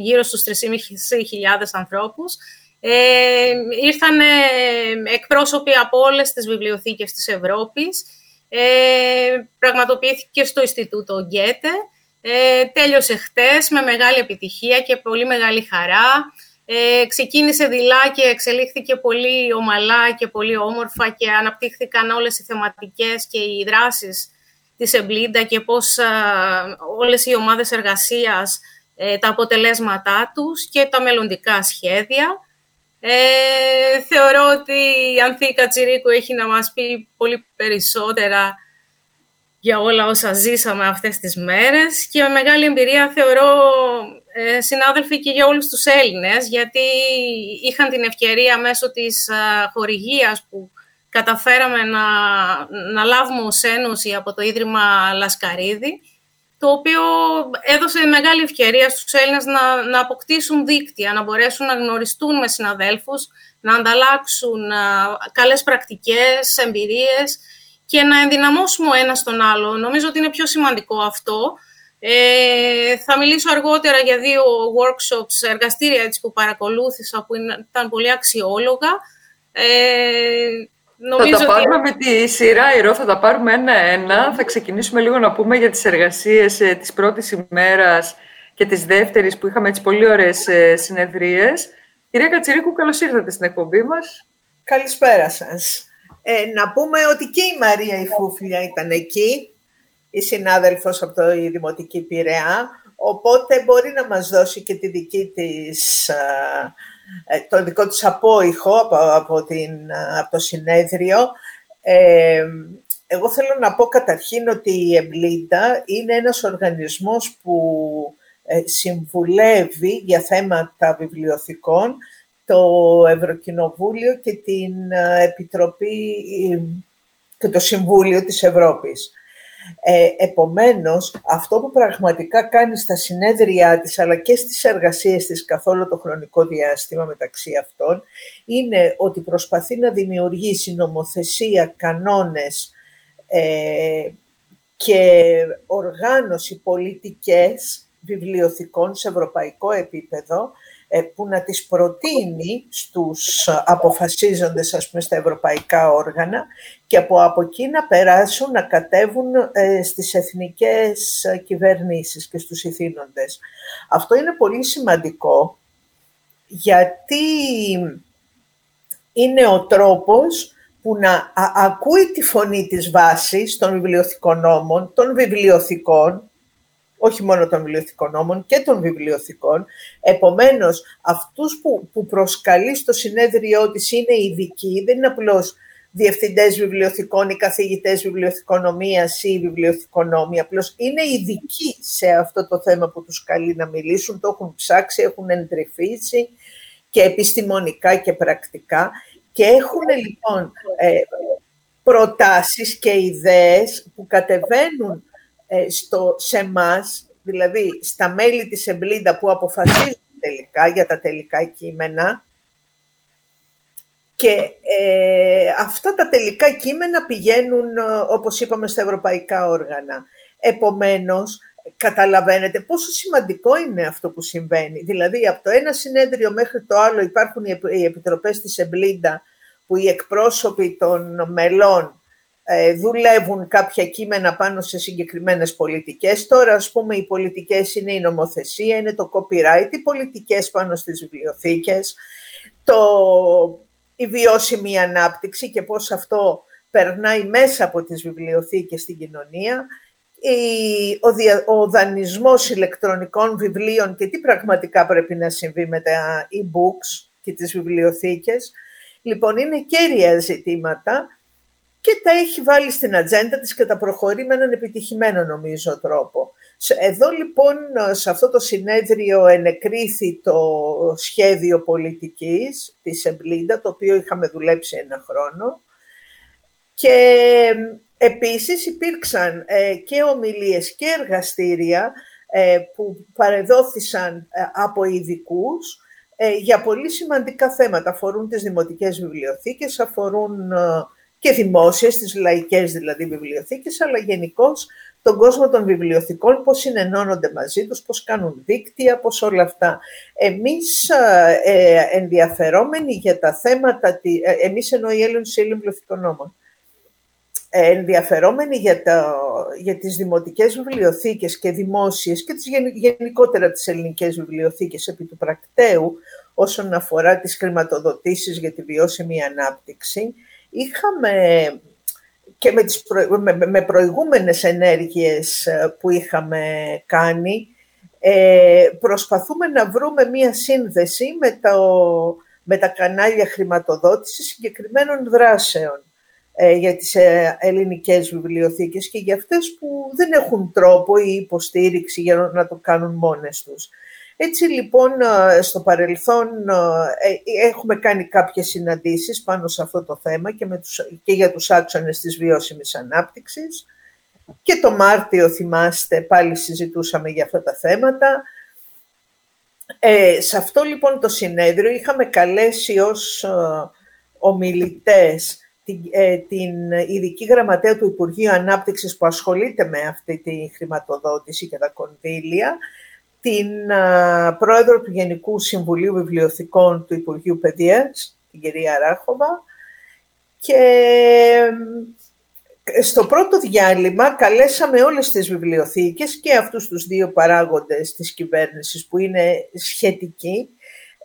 γύρω στους 3.500 ανθρώπους. Ε, ήρθαν εκπρόσωποι από όλες τις βιβλιοθήκες της Ευρώπης. Ε, πραγματοποιήθηκε στο Ινστιτούτο Γκέτε ε, τέλειωσε χτες με μεγάλη επιτυχία και πολύ μεγάλη χαρά. Ε, ξεκίνησε δειλά και εξελίχθηκε πολύ ομαλά και πολύ όμορφα και αναπτύχθηκαν όλες οι θεματικές και οι δράσεις της EBLIDA και πώς α, όλες οι ομάδες εργασίας, ε, τα αποτελέσματά τους και τα μελλοντικά σχέδια. Ε, θεωρώ ότι η Ανθή Κατσιρίκου έχει να μας πει πολύ περισσότερα για όλα όσα ζήσαμε αυτές τις μέρες και με μεγάλη εμπειρία θεωρώ ε, συνάδελφοι και για όλους τους Έλληνες γιατί είχαν την ευκαιρία μέσω της ε, χορηγίας που καταφέραμε να, να λάβουμε ως Ένωση από το Ίδρυμα Λασκαρίδη το οποίο έδωσε μεγάλη ευκαιρία στους Έλληνες να, να αποκτήσουν δίκτυα, να μπορέσουν να γνωριστούν με συναδέλφους, να ανταλλάξουν ε, καλές πρακτικές, εμπειρίες και να ενδυναμώσουμε ο ένας τον άλλο. Νομίζω ότι είναι πιο σημαντικό αυτό. Ε, θα μιλήσω αργότερα για δύο workshops, εργαστήρια έτσι, που παρακολούθησα, που ήταν πολύ αξιόλογα. Ε, νομίζω θα τα πάρουμε με τη σειρά, Ηρώ, θα τα πάρουμε ένα-ένα. Θα ξεκινήσουμε λίγο να πούμε για τις εργασίες ε, της πρώτης ημέρας και της δεύτερης, που είχαμε έτσι πολύ ωραίες ε, συνεδρίες. Κυρία Κατσιρίκου, καλώς ήρθατε στην εκπομπή μας. Καλησπέρα σας. Ε, να πούμε ότι και η Μαρία η Φούφλια ήταν εκεί, η συνάδελφος από το Δημοτική Πειραιά, οπότε μπορεί να μας δώσει και τη δική της, ε, το δικό της απόηχο από, από, την, από το συνέδριο. Ε, εγώ θέλω να πω καταρχήν ότι η EBLIDA είναι ένας οργανισμός που ε, συμβουλεύει για θέματα βιβλιοθηκών το Ευρωκοινοβούλιο και την ε, Επιτροπή και το Συμβούλιο της Ευρώπης. Ε, επομένως, αυτό που πραγματικά κάνει στα συνέδρια της, αλλά και στις εργασίες της καθόλου το χρονικό διάστημα μεταξύ αυτών, είναι ότι προσπαθεί να δημιουργήσει νομοθεσία, κανόνες ε, και οργάνωση πολιτικές βιβλιοθηκών σε ευρωπαϊκό επίπεδο, ε, που να τις προτείνει στους αποφασίζοντες ας πούμε, στα ευρωπαϊκά όργανα και από, από εκεί να περάσουν, να κατέβουν ε, στις εθνικές κυβερνήσεις και στους ηθήνοντες. Αυτό είναι πολύ σημαντικό γιατί είναι ο τρόπος που να ακούει τη φωνή της βάσης των βιβλιοθηκών νόμων, των βιβλιοθηκών, όχι μόνο των βιβλιοθηκών νόμων και των βιβλιοθηκών. Επομένως, αυτούς που, που προσκαλεί στο συνέδριό της είναι ειδικοί, δεν είναι απλώς διευθυντές βιβλιοθηκών ή καθηγητές βιβλιοθηκονομίας ή βιβλιοθηκονόμοι, απλώς είναι ειδικοί σε αυτό το θέμα που τους καλεί να μιλήσουν, το έχουν ψάξει, έχουν εντρυφήσει και επιστημονικά και πρακτικά. Και έχουν λοιπόν ε, προτάσεις και ιδέες που κατεβαίνουν ε, στο, σε εμάς, δηλαδή στα μέλη της EBLIDA που αποφασίζουν τελικά για τα τελικά κείμενα και ε, αυτά τα τελικά κείμενα πηγαίνουν, ε, όπως είπαμε, στα ευρωπαϊκά όργανα. Επομένως, καταλαβαίνετε πόσο σημαντικό είναι αυτό που συμβαίνει. Δηλαδή, από το ένα συνέδριο μέχρι το άλλο υπάρχουν οι επιτροπές της EBLIDA που οι εκπρόσωποι των μελών ε, δουλεύουν κάποια κείμενα πάνω σε συγκεκριμένες πολιτικές. Τώρα, ας πούμε, οι πολιτικές είναι η νομοθεσία, είναι το copyright, οι πολιτικές πάνω στις βιβλιοθήκες, το, η βιώσιμη ανάπτυξη και πώς αυτό περνάει μέσα από τις βιβλιοθήκες στην κοινωνία, ο, δια, ο δανεισμός ηλεκτρονικών βιβλίων και τι πραγματικά πρέπει να συμβεί με τα e-books και τις βιβλιοθήκες. Λοιπόν, είναι κέρια ζητήματα και τα έχει βάλει στην ατζέντα της και τα προχωρεί με έναν επιτυχημένο νομίζω τρόπο. Εδώ λοιπόν σε αυτό το συνέδριο ενεκρίθη το σχέδιο πολιτικής της EBLIDA, το οποίο είχαμε δουλέψει ένα χρόνο και επίσης υπήρξαν ε, και ομιλίες και εργαστήρια που παρεδόθησαν από ειδικούς για πολύ σημαντικά θέματα. Αφορούν τις δημοτικές βιβλιοθήκες, αφορούν και δημόσιες, τις λαϊκές δηλαδή βιβλιοθήκες, αλλά γενικώ τον κόσμο των βιβλιοθηκών, πώς συνενώνονται μαζί τους, πώς κάνουν δίκτυα, πώς όλα αυτά. Εμείς ε, ενδιαφερόμενοι για τα θέματα, ε, εμείς εννοεί η Έλληνες Βιβλιοθηκονόμων, ε, ενδιαφερόμενοι για, τα, για τις δημοτικές βιβλιοθήκες και δημόσιες και τις, γενικότερα τις ελληνικές βιβλιοθήκες επί του πρακτέου όσον αφορά τις χρηματοδοτήσεις για τη βιώσιμη ανάπτυξη, είχαμε και με, τις με, προηγούμενες ενέργειες ε, που είχαμε κάνει, ε, προσπαθούμε να βρούμε μία σύνδεση με, το, με τα κανάλια χρηματοδότησης συγκεκριμένων δράσεων ε, για τις ε, ελληνικές βιβλιοθήκες και για αυτές που δεν έχουν τρόπο ή υποστήριξη για να το κάνουν μόνες τους. Έτσι λοιπόν στο παρελθόν ε, έχουμε κάνει κάποιες συναντήσεις πάνω σε αυτό το θέμα και, με τους, και για τους άξονες της βιώσιμης ανάπτυξης. Και το Μάρτιο, θυμάστε, πάλι συζητούσαμε για αυτά τα θέματα. Ε, σε αυτό λοιπόν το συνέδριο είχαμε καλέσει ως ομιλητές την, ε, την ειδική γραμματέα του Υπουργείου Ανάπτυξης που ασχολείται με αυτή τη χρηματοδότηση και τα κονδύλια, την πρόεδρο του Γενικού Συμβουλίου Βιβλιοθηκών του Υπουργείου Παιδείας, την κυρία Ράχοβα, και στο πρώτο διάλειμμα καλέσαμε όλες τις βιβλιοθήκες και αυτούς τους δύο παράγοντες της κυβέρνησης που είναι σχετικοί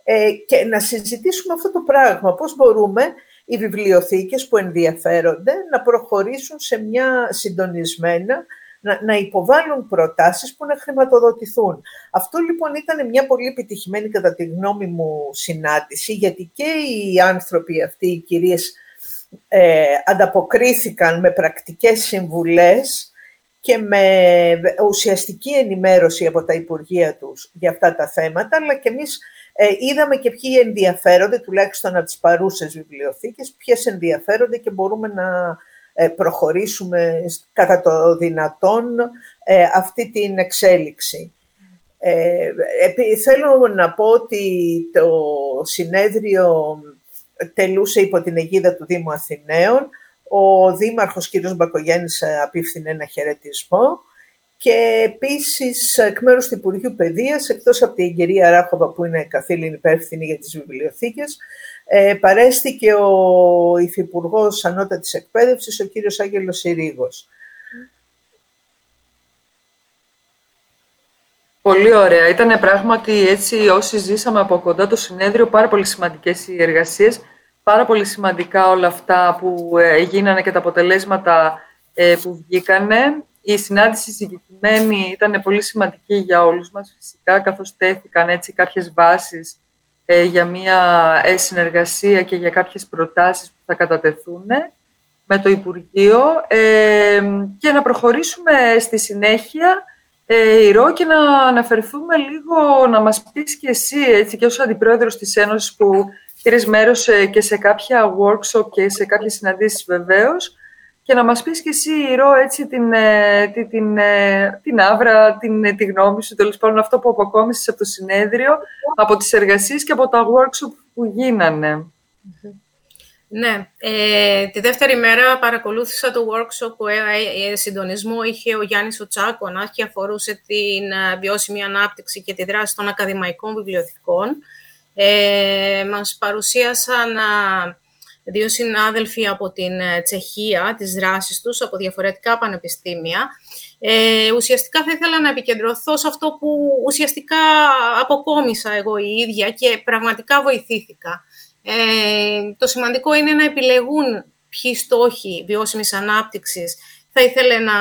ε, και να συζητήσουμε αυτό το πράγμα, πώς μπορούμε οι βιβλιοθήκες που ενδιαφέρονται να προχωρήσουν σε μια συντονισμένα να, να υποβάλουν προτάσεις που να χρηματοδοτηθούν. Αυτό λοιπόν ήταν μια πολύ επιτυχημένη κατά τη γνώμη μου συνάντηση, γιατί και οι άνθρωποι αυτοί, οι κυρίες, ε, ανταποκρίθηκαν με πρακτικές συμβουλές και με ουσιαστική ενημέρωση από τα Υπουργεία τους για αυτά τα θέματα, αλλά και εμείς ε, είδαμε και ποιοι ενδιαφέρονται, τουλάχιστον από τις παρούσες βιβλιοθήκες, ποιες ενδιαφέρονται και μπορούμε να ε, προχωρήσουμε κατά το δυνατόν ε, αυτή την εξέλιξη. Ε, θέλω να πω ότι το συνέδριο τελούσε υπό την αιγίδα του Δήμου Αθηναίων. Ο Δήμαρχος κ. Μπακογέννης απίφθινε ένα χαιρετισμό και επίσης εκ μέρους του Υπουργείου Παιδείας, εκτός από την κυρία Ράχοβα που είναι καθήλυνη υπεύθυνη για τις βιβλιοθήκες, ε, παρέστηκε ο Υφυπουργός Ανώτατης Εκπαίδευσης, ο κύριος Άγγελος Συρίγος. Πολύ ωραία. Ήταν πράγματι έτσι όσοι ζήσαμε από κοντά το συνέδριο πάρα πολύ σημαντικές οι εργασίες, πάρα πολύ σημαντικά όλα αυτά που ε, γίνανε και τα αποτελέσματα ε, που βγήκανε. Η συνάντηση συγκεκριμένη ήταν πολύ σημαντική για όλους μας φυσικά, καθώς τέθηκαν έτσι κάποιες βάσεις ε, για μια ε, συνεργασία και για κάποιες προτάσεις που θα κατατεθούν με το Υπουργείο ε, και να προχωρήσουμε στη συνέχεια. Ηρώ και να αναφερθούμε λίγο, να μας πεις και εσύ, έτσι, και ως Αντιπρόεδρος της Ένωσης που πήρες μέρος και σε κάποια workshop και σε κάποιες συναντήσεις βεβαίως, και να μας πεις και εσύ, Ρο, έτσι, την, ε, την, την, ε, την άβρα, την, ε, τη γνώμη σου, τέλος πάντων αυτό που αποκόμισες από το συνέδριο, από τις εργασίες και από τα workshop που γίνανε. Ναι, ε, τη δεύτερη μέρα παρακολούθησα το workshop που ε, συντονισμό είχε ο Γιάννης Οτσάκωνας και αφορούσε την βιώσιμη ανάπτυξη και τη δράση των ακαδημαϊκών βιβλιοθηκών. Ε, μας παρουσίασαν δύο συνάδελφοι από την ε, Τσεχία, τις δράσεις τους από διαφορετικά πανεπιστήμια. Ε, ουσιαστικά θα ήθελα να επικεντρωθώ σε αυτό που ουσιαστικά αποκόμισα εγώ η ίδια και πραγματικά βοηθήθηκα. Ε, το σημαντικό είναι να επιλεγούν ποιοι στόχοι βιώσιμης ανάπτυξης θα ήθελε να,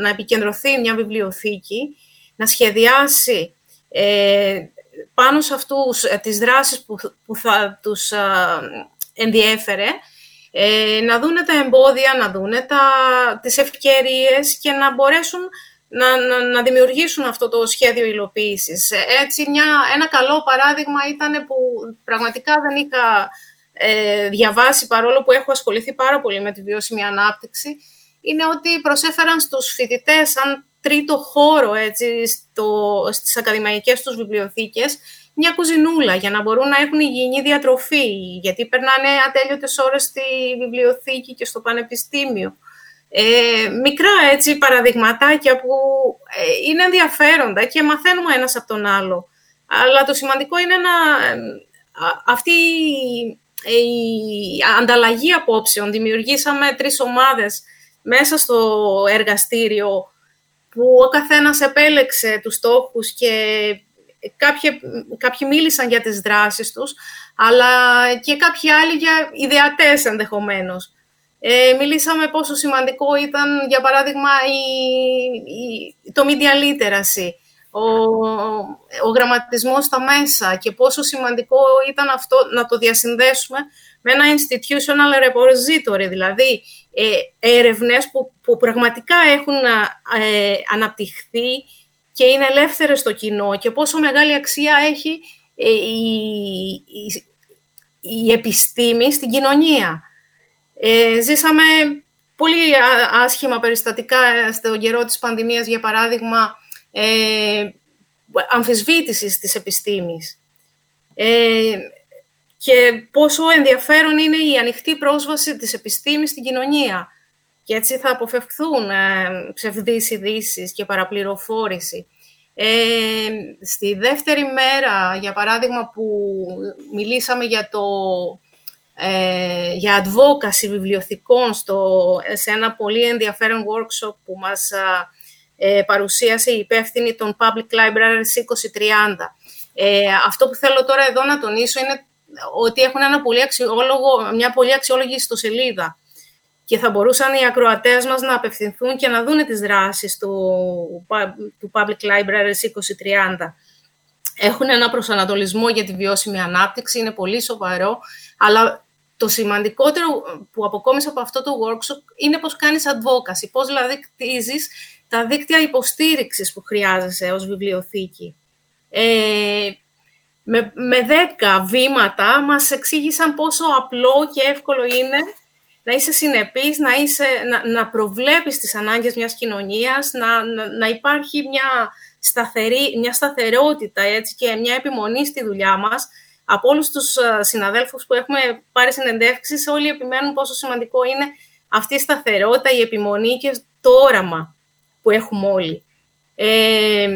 να επικεντρωθεί μια βιβλιοθήκη, να σχεδιάσει ε, πάνω σε αυτούς ε, τις δράσεις που, που θα τους ενδιέφερε ε, να δούνε τα εμπόδια, να δούνε τα, τις ευκαιρίες και να μπορέσουν να, να, δημιουργήσουν αυτό το σχέδιο υλοποίησης. Ε, έτσι, μια, ένα καλό παράδειγμα ήταν που πραγματικά δεν είχα ε, διαβάσει, παρόλο που έχω ασχοληθεί πάρα πολύ με τη βιώσιμη ανάπτυξη, είναι ότι προσέφεραν στους φοιτητές σαν τρίτο χώρο έτσι, στο, στις ακαδημαϊκές τους βιβλιοθήκες μια κουζινούλα για να μπορούν να έχουν υγιεινή διατροφή, γιατί περνάνε ατέλειωτες ώρες στη βιβλιοθήκη και στο πανεπιστήμιο. Ε, μικρά έτσι παραδειγματάκια που ε, είναι ενδιαφέροντα και μαθαίνουμε ένας από τον άλλο. Αλλά το σημαντικό είναι να, αυτή η ανταλλαγή απόψεων. Δημιουργήσαμε τρεις ομάδες μέσα στο εργαστήριο που ο καθένας επέλεξε τους στόχους και κάποιοι, κάποιοι μίλησαν για τις δράσεις τους, αλλά και κάποιοι άλλοι για ιδεατές ενδεχομένως. Ε, μιλήσαμε πόσο σημαντικό ήταν, για παράδειγμα, η, το media literacy, ο, ο γραμματισμός στα μέσα και πόσο σημαντικό ήταν αυτό να το διασυνδέσουμε με ένα institutional repository, δηλαδή ε, έρευνες που, που πραγματικά έχουν ε, αναπτυχθεί και είναι ελεύθερες στο κοινό και πόσο μεγάλη αξία έχει ε, η, η, η επιστήμη στην κοινωνία. Ε, ζήσαμε πολύ άσχημα περιστατικά στον καιρό της πανδημίας, για παράδειγμα, ε, αμφισβήτησης της επιστήμης. Ε, και πόσο ενδιαφέρον είναι η ανοιχτή πρόσβαση της επιστήμης στην κοινωνία. Και έτσι θα αποφευχθούν ε, ψευδείς ειδήσεις και παραπληροφόρηση. Ε, στη δεύτερη μέρα, για παράδειγμα, που μιλήσαμε για, το, ε, για advocacy βιβλιοθηκών στο, σε ένα πολύ ενδιαφέρον workshop που μας ε, παρουσίασε η υπεύθυνη των Public Libraries 2030. Ε, αυτό που θέλω τώρα εδώ να τονίσω είναι ότι έχουν ένα πολύ αξιόλογο, μια πολύ αξιόλογη ιστοσελίδα και θα μπορούσαν οι ακροατές μας να απευθυνθούν και να δούνε τις δράσεις του, του Public Libraries 2030. Έχουν ένα προσανατολισμό για τη βιώσιμη ανάπτυξη, είναι πολύ σοβαρό, αλλά το σημαντικότερο που αποκόμισα από αυτό το workshop είναι πώς κάνεις advocacy, πώς δηλαδή κτίζεις τα δίκτυα υποστήριξης που χρειάζεσαι ως βιβλιοθήκη. Ε, με, με δέκα βήματα μας εξήγησαν πόσο απλό και εύκολο είναι να είσαι συνεπής, να, είσαι, να, να προβλέπεις τις ανάγκες μιας κοινωνίας, να, να, υπάρχει μια, σταθερή, μια σταθερότητα έτσι, και μια επιμονή στη δουλειά μας. Από όλους τους ε, συναδέλφους που έχουμε πάρει συνεντεύξεις, όλοι επιμένουν πόσο σημαντικό είναι αυτή η σταθερότητα, η επιμονή και το όραμα που έχουμε όλοι. Ε,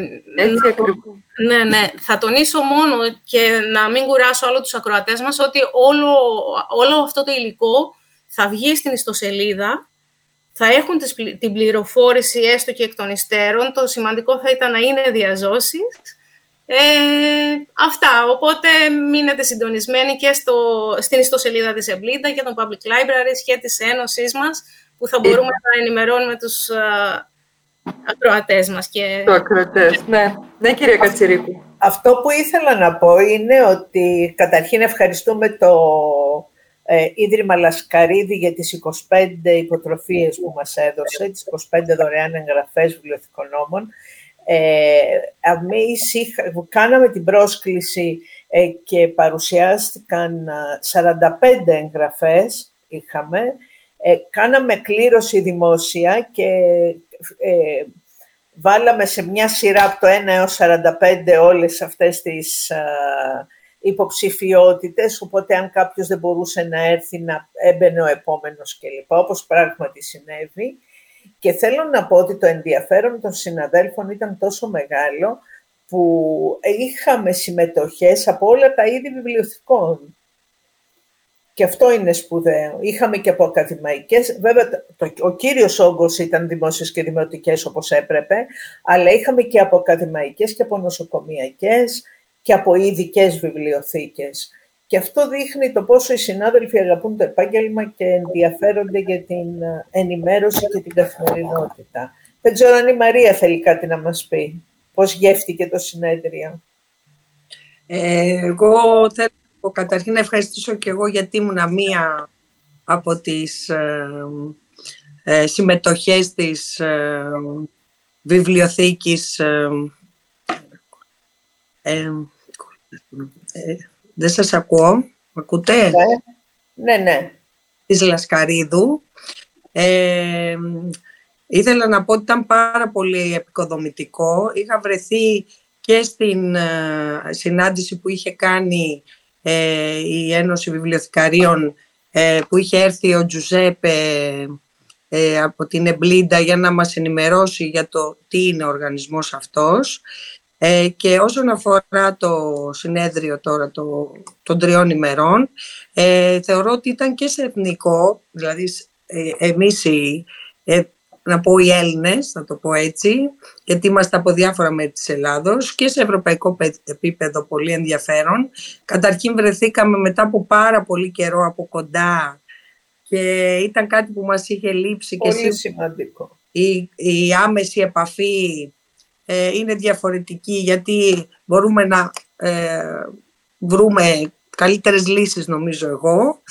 ναι, ναι. Θα τονίσω μόνο και να μην κουράσω άλλο τους ακροατές μας ότι όλο, όλο αυτό το υλικό θα βγει στην ιστοσελίδα, θα έχουν την πληροφόρηση έστω και εκ των υστέρων. Το σημαντικό θα ήταν να είναι διά ζώσης. Ε, αυτά, οπότε μείνετε συντονισμένοι και στο, στην ιστοσελίδα της EBLIDA και των Public Libraries και της Ένωσής μας, που θα μπορούμε να ενημερώνουμε τους ακροατές μας. Και... Το ακροατές, ναι. Ναι, κυρία Κατσιρίκου. Αυτό που ήθελα να πω είναι ότι καταρχήν ευχαριστούμε το ε, Ίδρυμα Λασκαρίδη για τις 25 υποτροφίες που μας έδωσε, τις 25 δωρεάν εγγραφές βιβλιοθηκονόμων. Ε, εμείς κάναμε την πρόσκληση ε, και παρουσιάστηκαν 45 εγγραφές είχαμε. Ε, κάναμε κλήρωση δημόσια και ε, βάλαμε σε μια σειρά από το 1 έως 45 όλες αυτές τις α, υποψηφιότητες, οπότε αν κάποιος δεν μπορούσε να έρθει να έμπαινε ο επόμενος κλπ, όπως πράγματι συνέβη. Και θέλω να πω ότι το ενδιαφέρον των συναδέλφων ήταν τόσο μεγάλο που είχαμε συμμετοχές από όλα τα είδη βιβλιοθηκών. Και αυτό είναι σπουδαίο. Είχαμε και από ακαδημαϊκές, βέβαια το, ο κύριος όγκος ήταν δημόσιες και δημοτικές όπως έπρεπε, αλλά είχαμε και από ακαδημαϊκές και από νοσοκομιακές και από ειδικές βιβλιοθήκες. Και αυτό δείχνει το πόσο οι συνάδελφοι αγαπούν το επάγγελμα και ενδιαφέρονται για την ε, ενημέρωση και την καθημερινότητα. Δεν ξέρω αν η Μαρία θέλει κάτι να μας πει. Πώς γεύτηκε το συνέδριο. Ε, εγώ θέλω καταρχήν να ευχαριστήσω και εγώ γιατί ήμουν μία από τις ε, ε, συμμετοχές της ε, βιβλιοθήκης ε, ε, δεν σας ακούω. Ακούτε; Ναι, ναι. ναι. Της Λασκαρίδου. ήθελα να πω ότι ήταν πάρα πολύ επικοδομητικό. Είχα βρεθεί και στην συνάντηση που είχε κάνει η Ένωση Βιβλιοθηκαρίων που είχε έρθει ο Τζουζέπε από την EBLIDA για να μας ενημερώσει για το τι είναι ο οργανισμός αυτός ε, και όσον αφορά το συνέδριο τώρα το, των τριών ημερών, ε, θεωρώ ότι ήταν και σε εθνικό, δηλαδή ε, εμείς οι, ε, να πω οι Έλληνες, να το πω έτσι, γιατί είμαστε από διάφορα μέρη της Ελλάδος και σε ευρωπαϊκό επίπεδο πολύ ενδιαφέρον. Καταρχήν βρεθήκαμε μετά από πάρα πολύ καιρό από κοντά και ήταν κάτι που μας είχε λείψει. Πολύ και σημαντικό. Η, η άμεση επαφή ε, είναι διαφορετική γιατί μπορούμε να ε, βρούμε καλύτερες λύσεις νομίζω εγώ.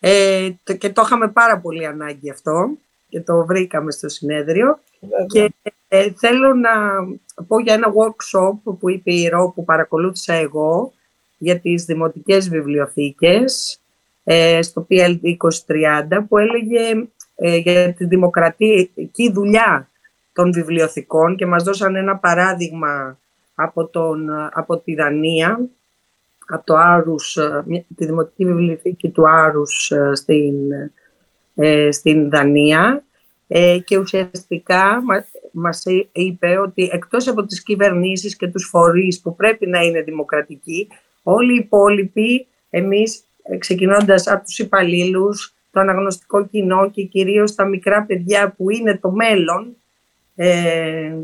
Ε, και το είχαμε πάρα πολύ ανάγκη αυτό και το βρήκαμε στο συνέδριο. Και ε, θέλω να πω για ένα workshop που είπε η Ρο που παρακολούθησα εγώ για τις δημοτικές βιβλιοθήκες στο PLD 2030 που έλεγε για τη δημοκρατική δουλειά των βιβλιοθηκών και μας δώσαν ένα παράδειγμα από, τον, από τη Δανία, από το Άρους, ε, τη Δημοτική Βιβλιοθήκη του Άρους ε, στην, ε, στην Δανία και ουσιαστικά μας είπε ότι εκτός από τις κυβερνήσεις και τους φορείς που πρέπει να είναι δημοκρατικοί, όλοι οι υπόλοιποι, εμείς ξεκινώντας από τους υπαλλήλους, το αναγνωστικό κοινό και κυρίως τα μικρά παιδιά που είναι το μέλλον, ε,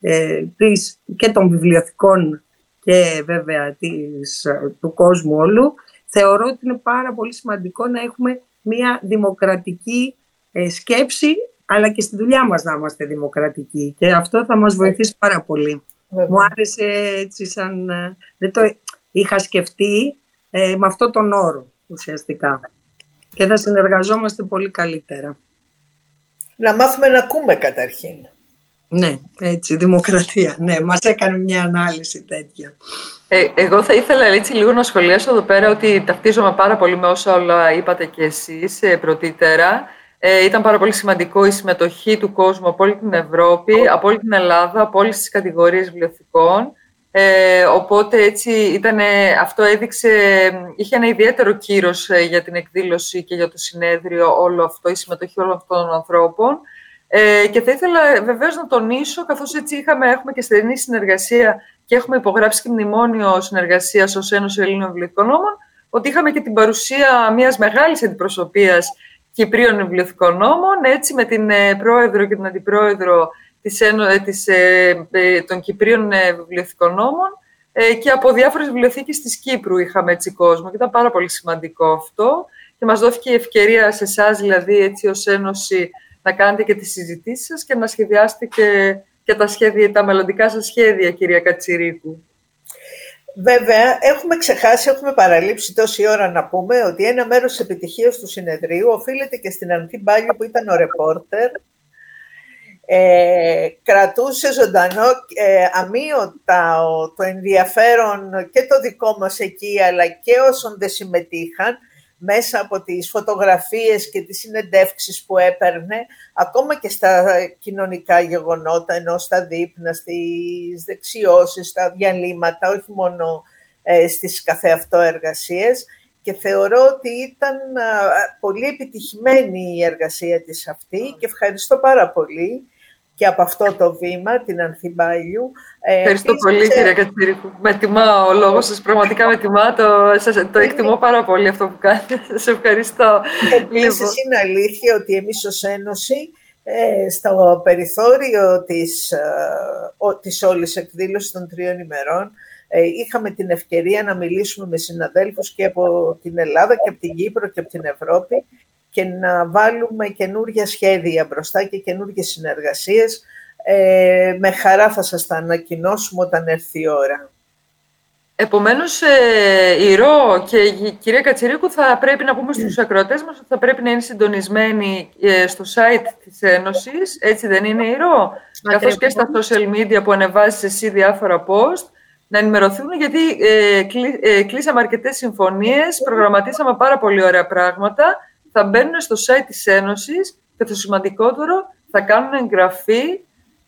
ε, της, και των βιβλιοθηκών και βέβαια της, του κόσμου όλου, θεωρώ ότι είναι πάρα πολύ σημαντικό να έχουμε μια δημοκρατική ε, σκέψη, αλλά και στη δουλειά μας να είμαστε δημοκρατικοί. Και αυτό θα μας βοηθήσει πάρα πολύ. Μου άρεσε έτσι σαν... Ε, δεν το είχα σκεφτεί ε, με αυτό τον όρο ουσιαστικά. Και θα συνεργαζόμαστε πολύ καλύτερα. Να μάθουμε να ακούμε καταρχήν. Ναι, έτσι, δημοκρατία. Ναι, μας έκανε μια ανάλυση τέτοια. Ε, εγώ θα ήθελα έτσι λίγο να σχολιάσω εδώ πέρα ότι ταυτίζομαι πάρα πολύ με όσα όλα είπατε και εσείς ε, πρωτήτερα. Ε, ήταν πάρα πολύ σημαντικό η συμμετοχή του κόσμου από όλη την Ευρώπη, από όλη την Ελλάδα, από όλες τις κατηγορίες βιβλιοθηκών. Ε, οπότε έτσι ήταν, αυτό έδειξε, είχε ένα ιδιαίτερο κύρος ε, για την εκδήλωση και για το συνέδριο όλο αυτό, η συμμετοχή όλων αυτών των ανθρώπων. Ε, και θα ήθελα βεβαίως να τονίσω, καθώς έτσι είχαμε, έχουμε και στενή συνεργασία και έχουμε υπογράψει και μνημόνιο συνεργασίας ως Ένωση Ελλήνων Βιβλιοθηκονόμων, ότι είχαμε και την παρουσία μιας μεγάλης αντιπροσωπείας Κυπρίων Βιβλιοθηκονόμων, έτσι με την ε, πρόεδρο και την αντιπρόεδρο της, ε, της, ε, των Κυπρίων Βιβλιοθηκονόμων και από διάφορες βιβλιοθήκες της Κύπρου είχαμε έτσι κόσμο και ήταν πάρα πολύ σημαντικό αυτό και μας δόθηκε η ευκαιρία σε εσάς δηλαδή έτσι ως Ένωση να κάνετε και τις συζητήσεις σας και να σχεδιάσετε και, τα, σχέδια, τα μελλοντικά σας σχέδια, κυρία Κατσιρίκου. Βέβαια, έχουμε ξεχάσει, έχουμε παραλείψει τόση ώρα να πούμε ότι ένα μέρος της επιτυχίας του συνεδρίου οφείλεται και στην Ανθή Μπάλιο που ήταν ο ρεπόρτερ. Ε, κρατούσε ζωντανό ε, αμύωτα το ενδιαφέρον και το δικό μας εκεί αλλά και όσων δεν συμμετείχαν μέσα από τις φωτογραφίες και τις συνεντεύξεις που έπαιρνε, ακόμα και στα κοινωνικά γεγονότα, ενώ στα δείπνα, στις δεξιώσεις, στα διαλύματα, όχι μόνο ε, στις καθεαυτό εργασίες. Και θεωρώ ότι ήταν πολύ επιτυχημένη η εργασία της αυτή και ευχαριστώ πάρα πολύ και από αυτό το βήμα, την Ανθιμπάλιου. Ε, Ευχαριστώ πολύ, σε... κυρία Κατσίρικου. Με τιμά ο λόγος σας, πραγματικά με τιμά. Το, σας, το εκτιμώ πάρα πολύ αυτό που κάνετε. Σας ευχαριστώ. Επίσης, λοιπόν. είναι αλήθεια ότι εμείς ως Ένωση ε, στο περιθώριο της, ε, της όλης εκδήλωσης των τριών ημερών ε, είχαμε την ευκαιρία να μιλήσουμε με συναδέλφους και από την Ελλάδα και από την Κύπρο και από την Ευρώπη και να βάλουμε καινούργια σχέδια μπροστά και καινούργιες συνεργασίες. Ε, με χαρά θα σας τα ανακοινώσουμε όταν έρθει η ώρα. Επομένως, ε, η ΡΟ και η κυρία Κατσιρίκου θα πρέπει να πούμε στους ακροατές μας ότι θα πρέπει να είναι συντονισμένοι ε, στο site της Ένωσης, έτσι δεν είναι η ΡΟ, καθώς και στα social media που ανεβάζεις εσύ διάφορα post, να ενημερωθούν γιατί ε, ε, κλείσαμε αρκετές συμφωνίες, προγραμματίσαμε πάρα πολύ ωραία πράγματα θα μπαίνουν στο site της Ένωσης και το σημαντικότερο θα κάνουν εγγραφή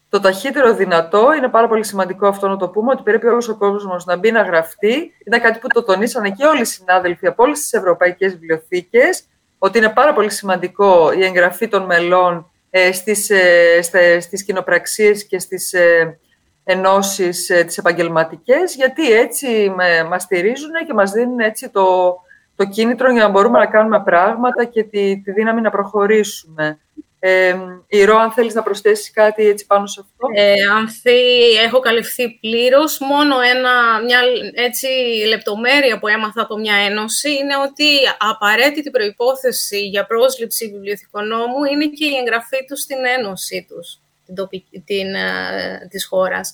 το ταχύτερο δυνατό. Είναι πάρα πολύ σημαντικό αυτό να το πούμε, ότι πρέπει όλος ο κόσμος να μπει να γραφτεί. Ήταν κάτι που το τονίσανε και όλοι οι συνάδελφοι από όλες τις ευρωπαϊκές βιβλιοθήκες, ότι είναι πάρα πολύ σημαντικό η εγγραφή των μελών ε, στις, ε, στις κοινοπραξίες και στις ε, ενώσεις ε, τις επαγγελματικές, γιατί έτσι με, μας στηρίζουν και μας δίνουν έτσι το, το κίνητρο για να μπορούμε να κάνουμε πράγματα και τη, τη δύναμη να προχωρήσουμε. Ε, Ρο, αν θέλεις να προσθέσεις κάτι έτσι πάνω σε αυτό. Ε, έχω καλυφθεί πλήρως. Μόνο ένα, μια έτσι, λεπτομέρεια που έμαθα από μια ένωση είναι ότι απαραίτητη προϋπόθεση για πρόσληψη βιβλιοθηκονόμου είναι και η εγγραφή τους στην ένωση τους, την, τοπική, την, ε, της χώρας.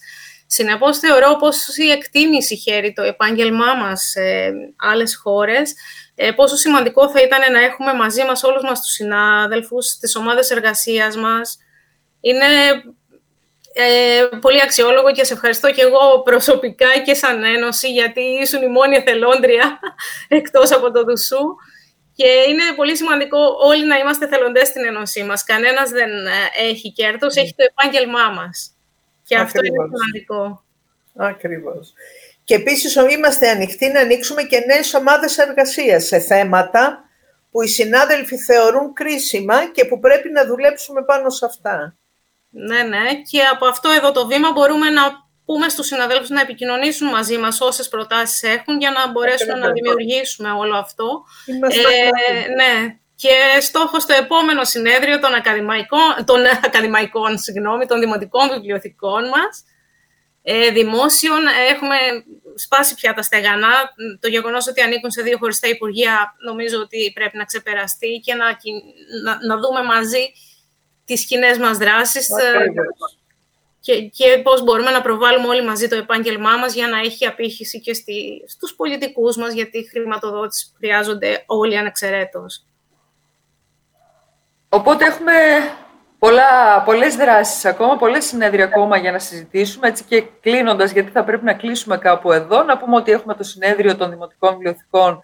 Συνεπώς θεωρώ πως η εκτίμηση χέρι το επάγγελμά μας σε άλλες χώρες ε, πόσο σημαντικό θα ήταν να έχουμε μαζί μας όλους μας τους συνάδελφους, τις ομάδες εργασίας μας. Είναι ε, πολύ αξιόλογο και σε ευχαριστώ και εγώ προσωπικά και σαν Ένωση γιατί ήσουν η μόνη εθελόντρια εκτός από το Δουσού. Και είναι πολύ σημαντικό όλοι να είμαστε θελοντές στην Ένωσή μας. Κανένας δεν ε, έχει κέρδος, έχει το επάγγελμά μας. Και αυτό είναι σημαντικό. Ακριβώς. Και επίσης είμαστε ανοιχτοί να ανοίξουμε και νέες ομάδες εργασίας σε θέματα που οι συνάδελφοι θεωρούν κρίσιμα και που πρέπει να δουλέψουμε πάνω σε αυτά. Ναι, ναι. Και από αυτό εδώ το βήμα μπορούμε να πούμε στους συναδέλφους να επικοινωνήσουν μαζί μας όσες προτάσεις έχουν για να μπορέσουμε να δημιουργήσουμε όλο αυτό. Ε, ναι. Και στόχος στο επόμενο συνέδριο των ακαδημαϊκών, των ακαδημαϊκών συγγνώμη, των δημοτικών βιβλιοθηκών μας ε, δημόσιων. Έχουμε σπάσει πια τα στεγανά. Το γεγονός ότι ανήκουν σε δύο χωριστά υπουργεία νομίζω ότι πρέπει να ξεπεραστεί και να, να, δούμε μαζί τις κοινές μας δράσεις ε, και, και πώς μπορούμε να προβάλλουμε όλοι μαζί το επάγγελμά μας για να έχει απήχηση και στη, στους πολιτικούς μας, γιατί χρηματοδότηση χρειάζονται όλοι ανεξαιρέτως. Οπότε έχουμε πολλά, πολλές δράσεις ακόμα, πολλές συνέδρια ακόμα για να συζητήσουμε. Έτσι και κλείνοντας, γιατί θα πρέπει να κλείσουμε κάπου εδώ, να πούμε ότι έχουμε το συνέδριο των Δημοτικών Βιβλιοθηκών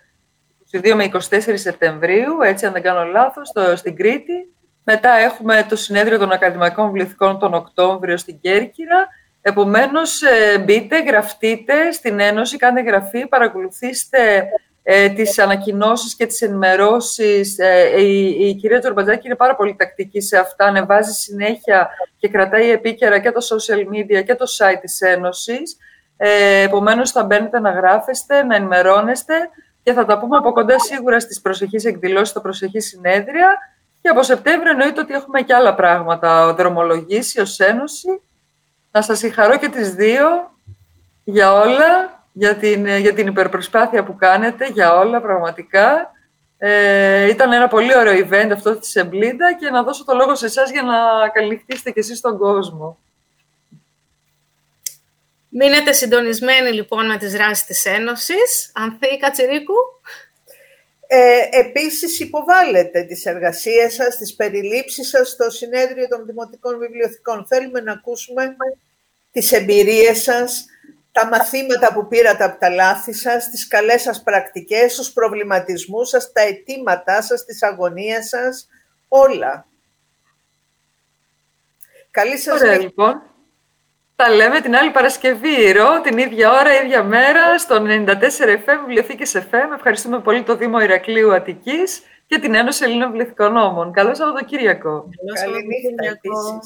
22 με 24 Σεπτεμβρίου, έτσι αν δεν κάνω λάθος, στο, στην Κρήτη. Μετά έχουμε το συνέδριο των Ακαδημαϊκών Βιβλιοθηκών τον Οκτώβριο στην Κέρκυρα. Επομένως, ε, μπείτε, γραφτείτε στην Ένωση, κάντε γραφή, παρακολουθήστε ε, τις ανακοινώσεις και τις ενημερώσεις. Ε, η, η κυρία Τζορμπατζάκη είναι πάρα πολύ τακτική σε αυτά, ανεβάζει συνέχεια και κρατάει επίκαιρα και το social media και το site της Ένωσης. Ε, επομένως θα μπαίνετε να γράφεστε, να ενημερώνεστε και θα τα πούμε από κοντά σίγουρα στις προσεχείς εκδηλώσεις, στα προσεχή συνέδρια και από Σεπτέμβριο εννοείται ότι έχουμε και άλλα πράγματα δρομολογήσει ως Ένωση. Να σας συγχαρώ και τις δύο για όλα για την, ε, για την υπερπροσπάθεια που κάνετε, για όλα πραγματικά. Ε, ήταν ένα πολύ ωραίο event αυτό της EBLIDA και να δώσω το λόγο σε εσάς για να καληνυχτίσετε κι εσείς στον κόσμο. Μείνετε συντονισμένοι λοιπόν με τις δράσεις της Ένωσης. Ανθή Κατσιρίκου. Ε, επίσης υποβάλλετε τις εργασίες σας, τις περιλήψεις σας στο Συνέδριο των Δημοτικών Βιβλιοθηκών. Θέλουμε να ακούσουμε τις εμπειρίες σας, τα μαθήματα που πήρατε από τα λάθη σας, τις καλές σας πρακτικές, τους προβληματισμούς σας, τα αιτήματά σας, τις αγωνίες σας, όλα. Καλή σας Ωραία, λοιπόν. Τα λέμε την άλλη Παρασκευή, Ρο, την ίδια ώρα, ίδια μέρα, στο 94 FM, Βιβλιοθήκης FM. Ευχαριστούμε πολύ το Δήμο Ηρακλείου Αττικής και την Ένωση Ελλήνων Βιβλιοθηκονόμων. Καλό Σαββατοκύριακο. Καλό Σαββατοκύριακο.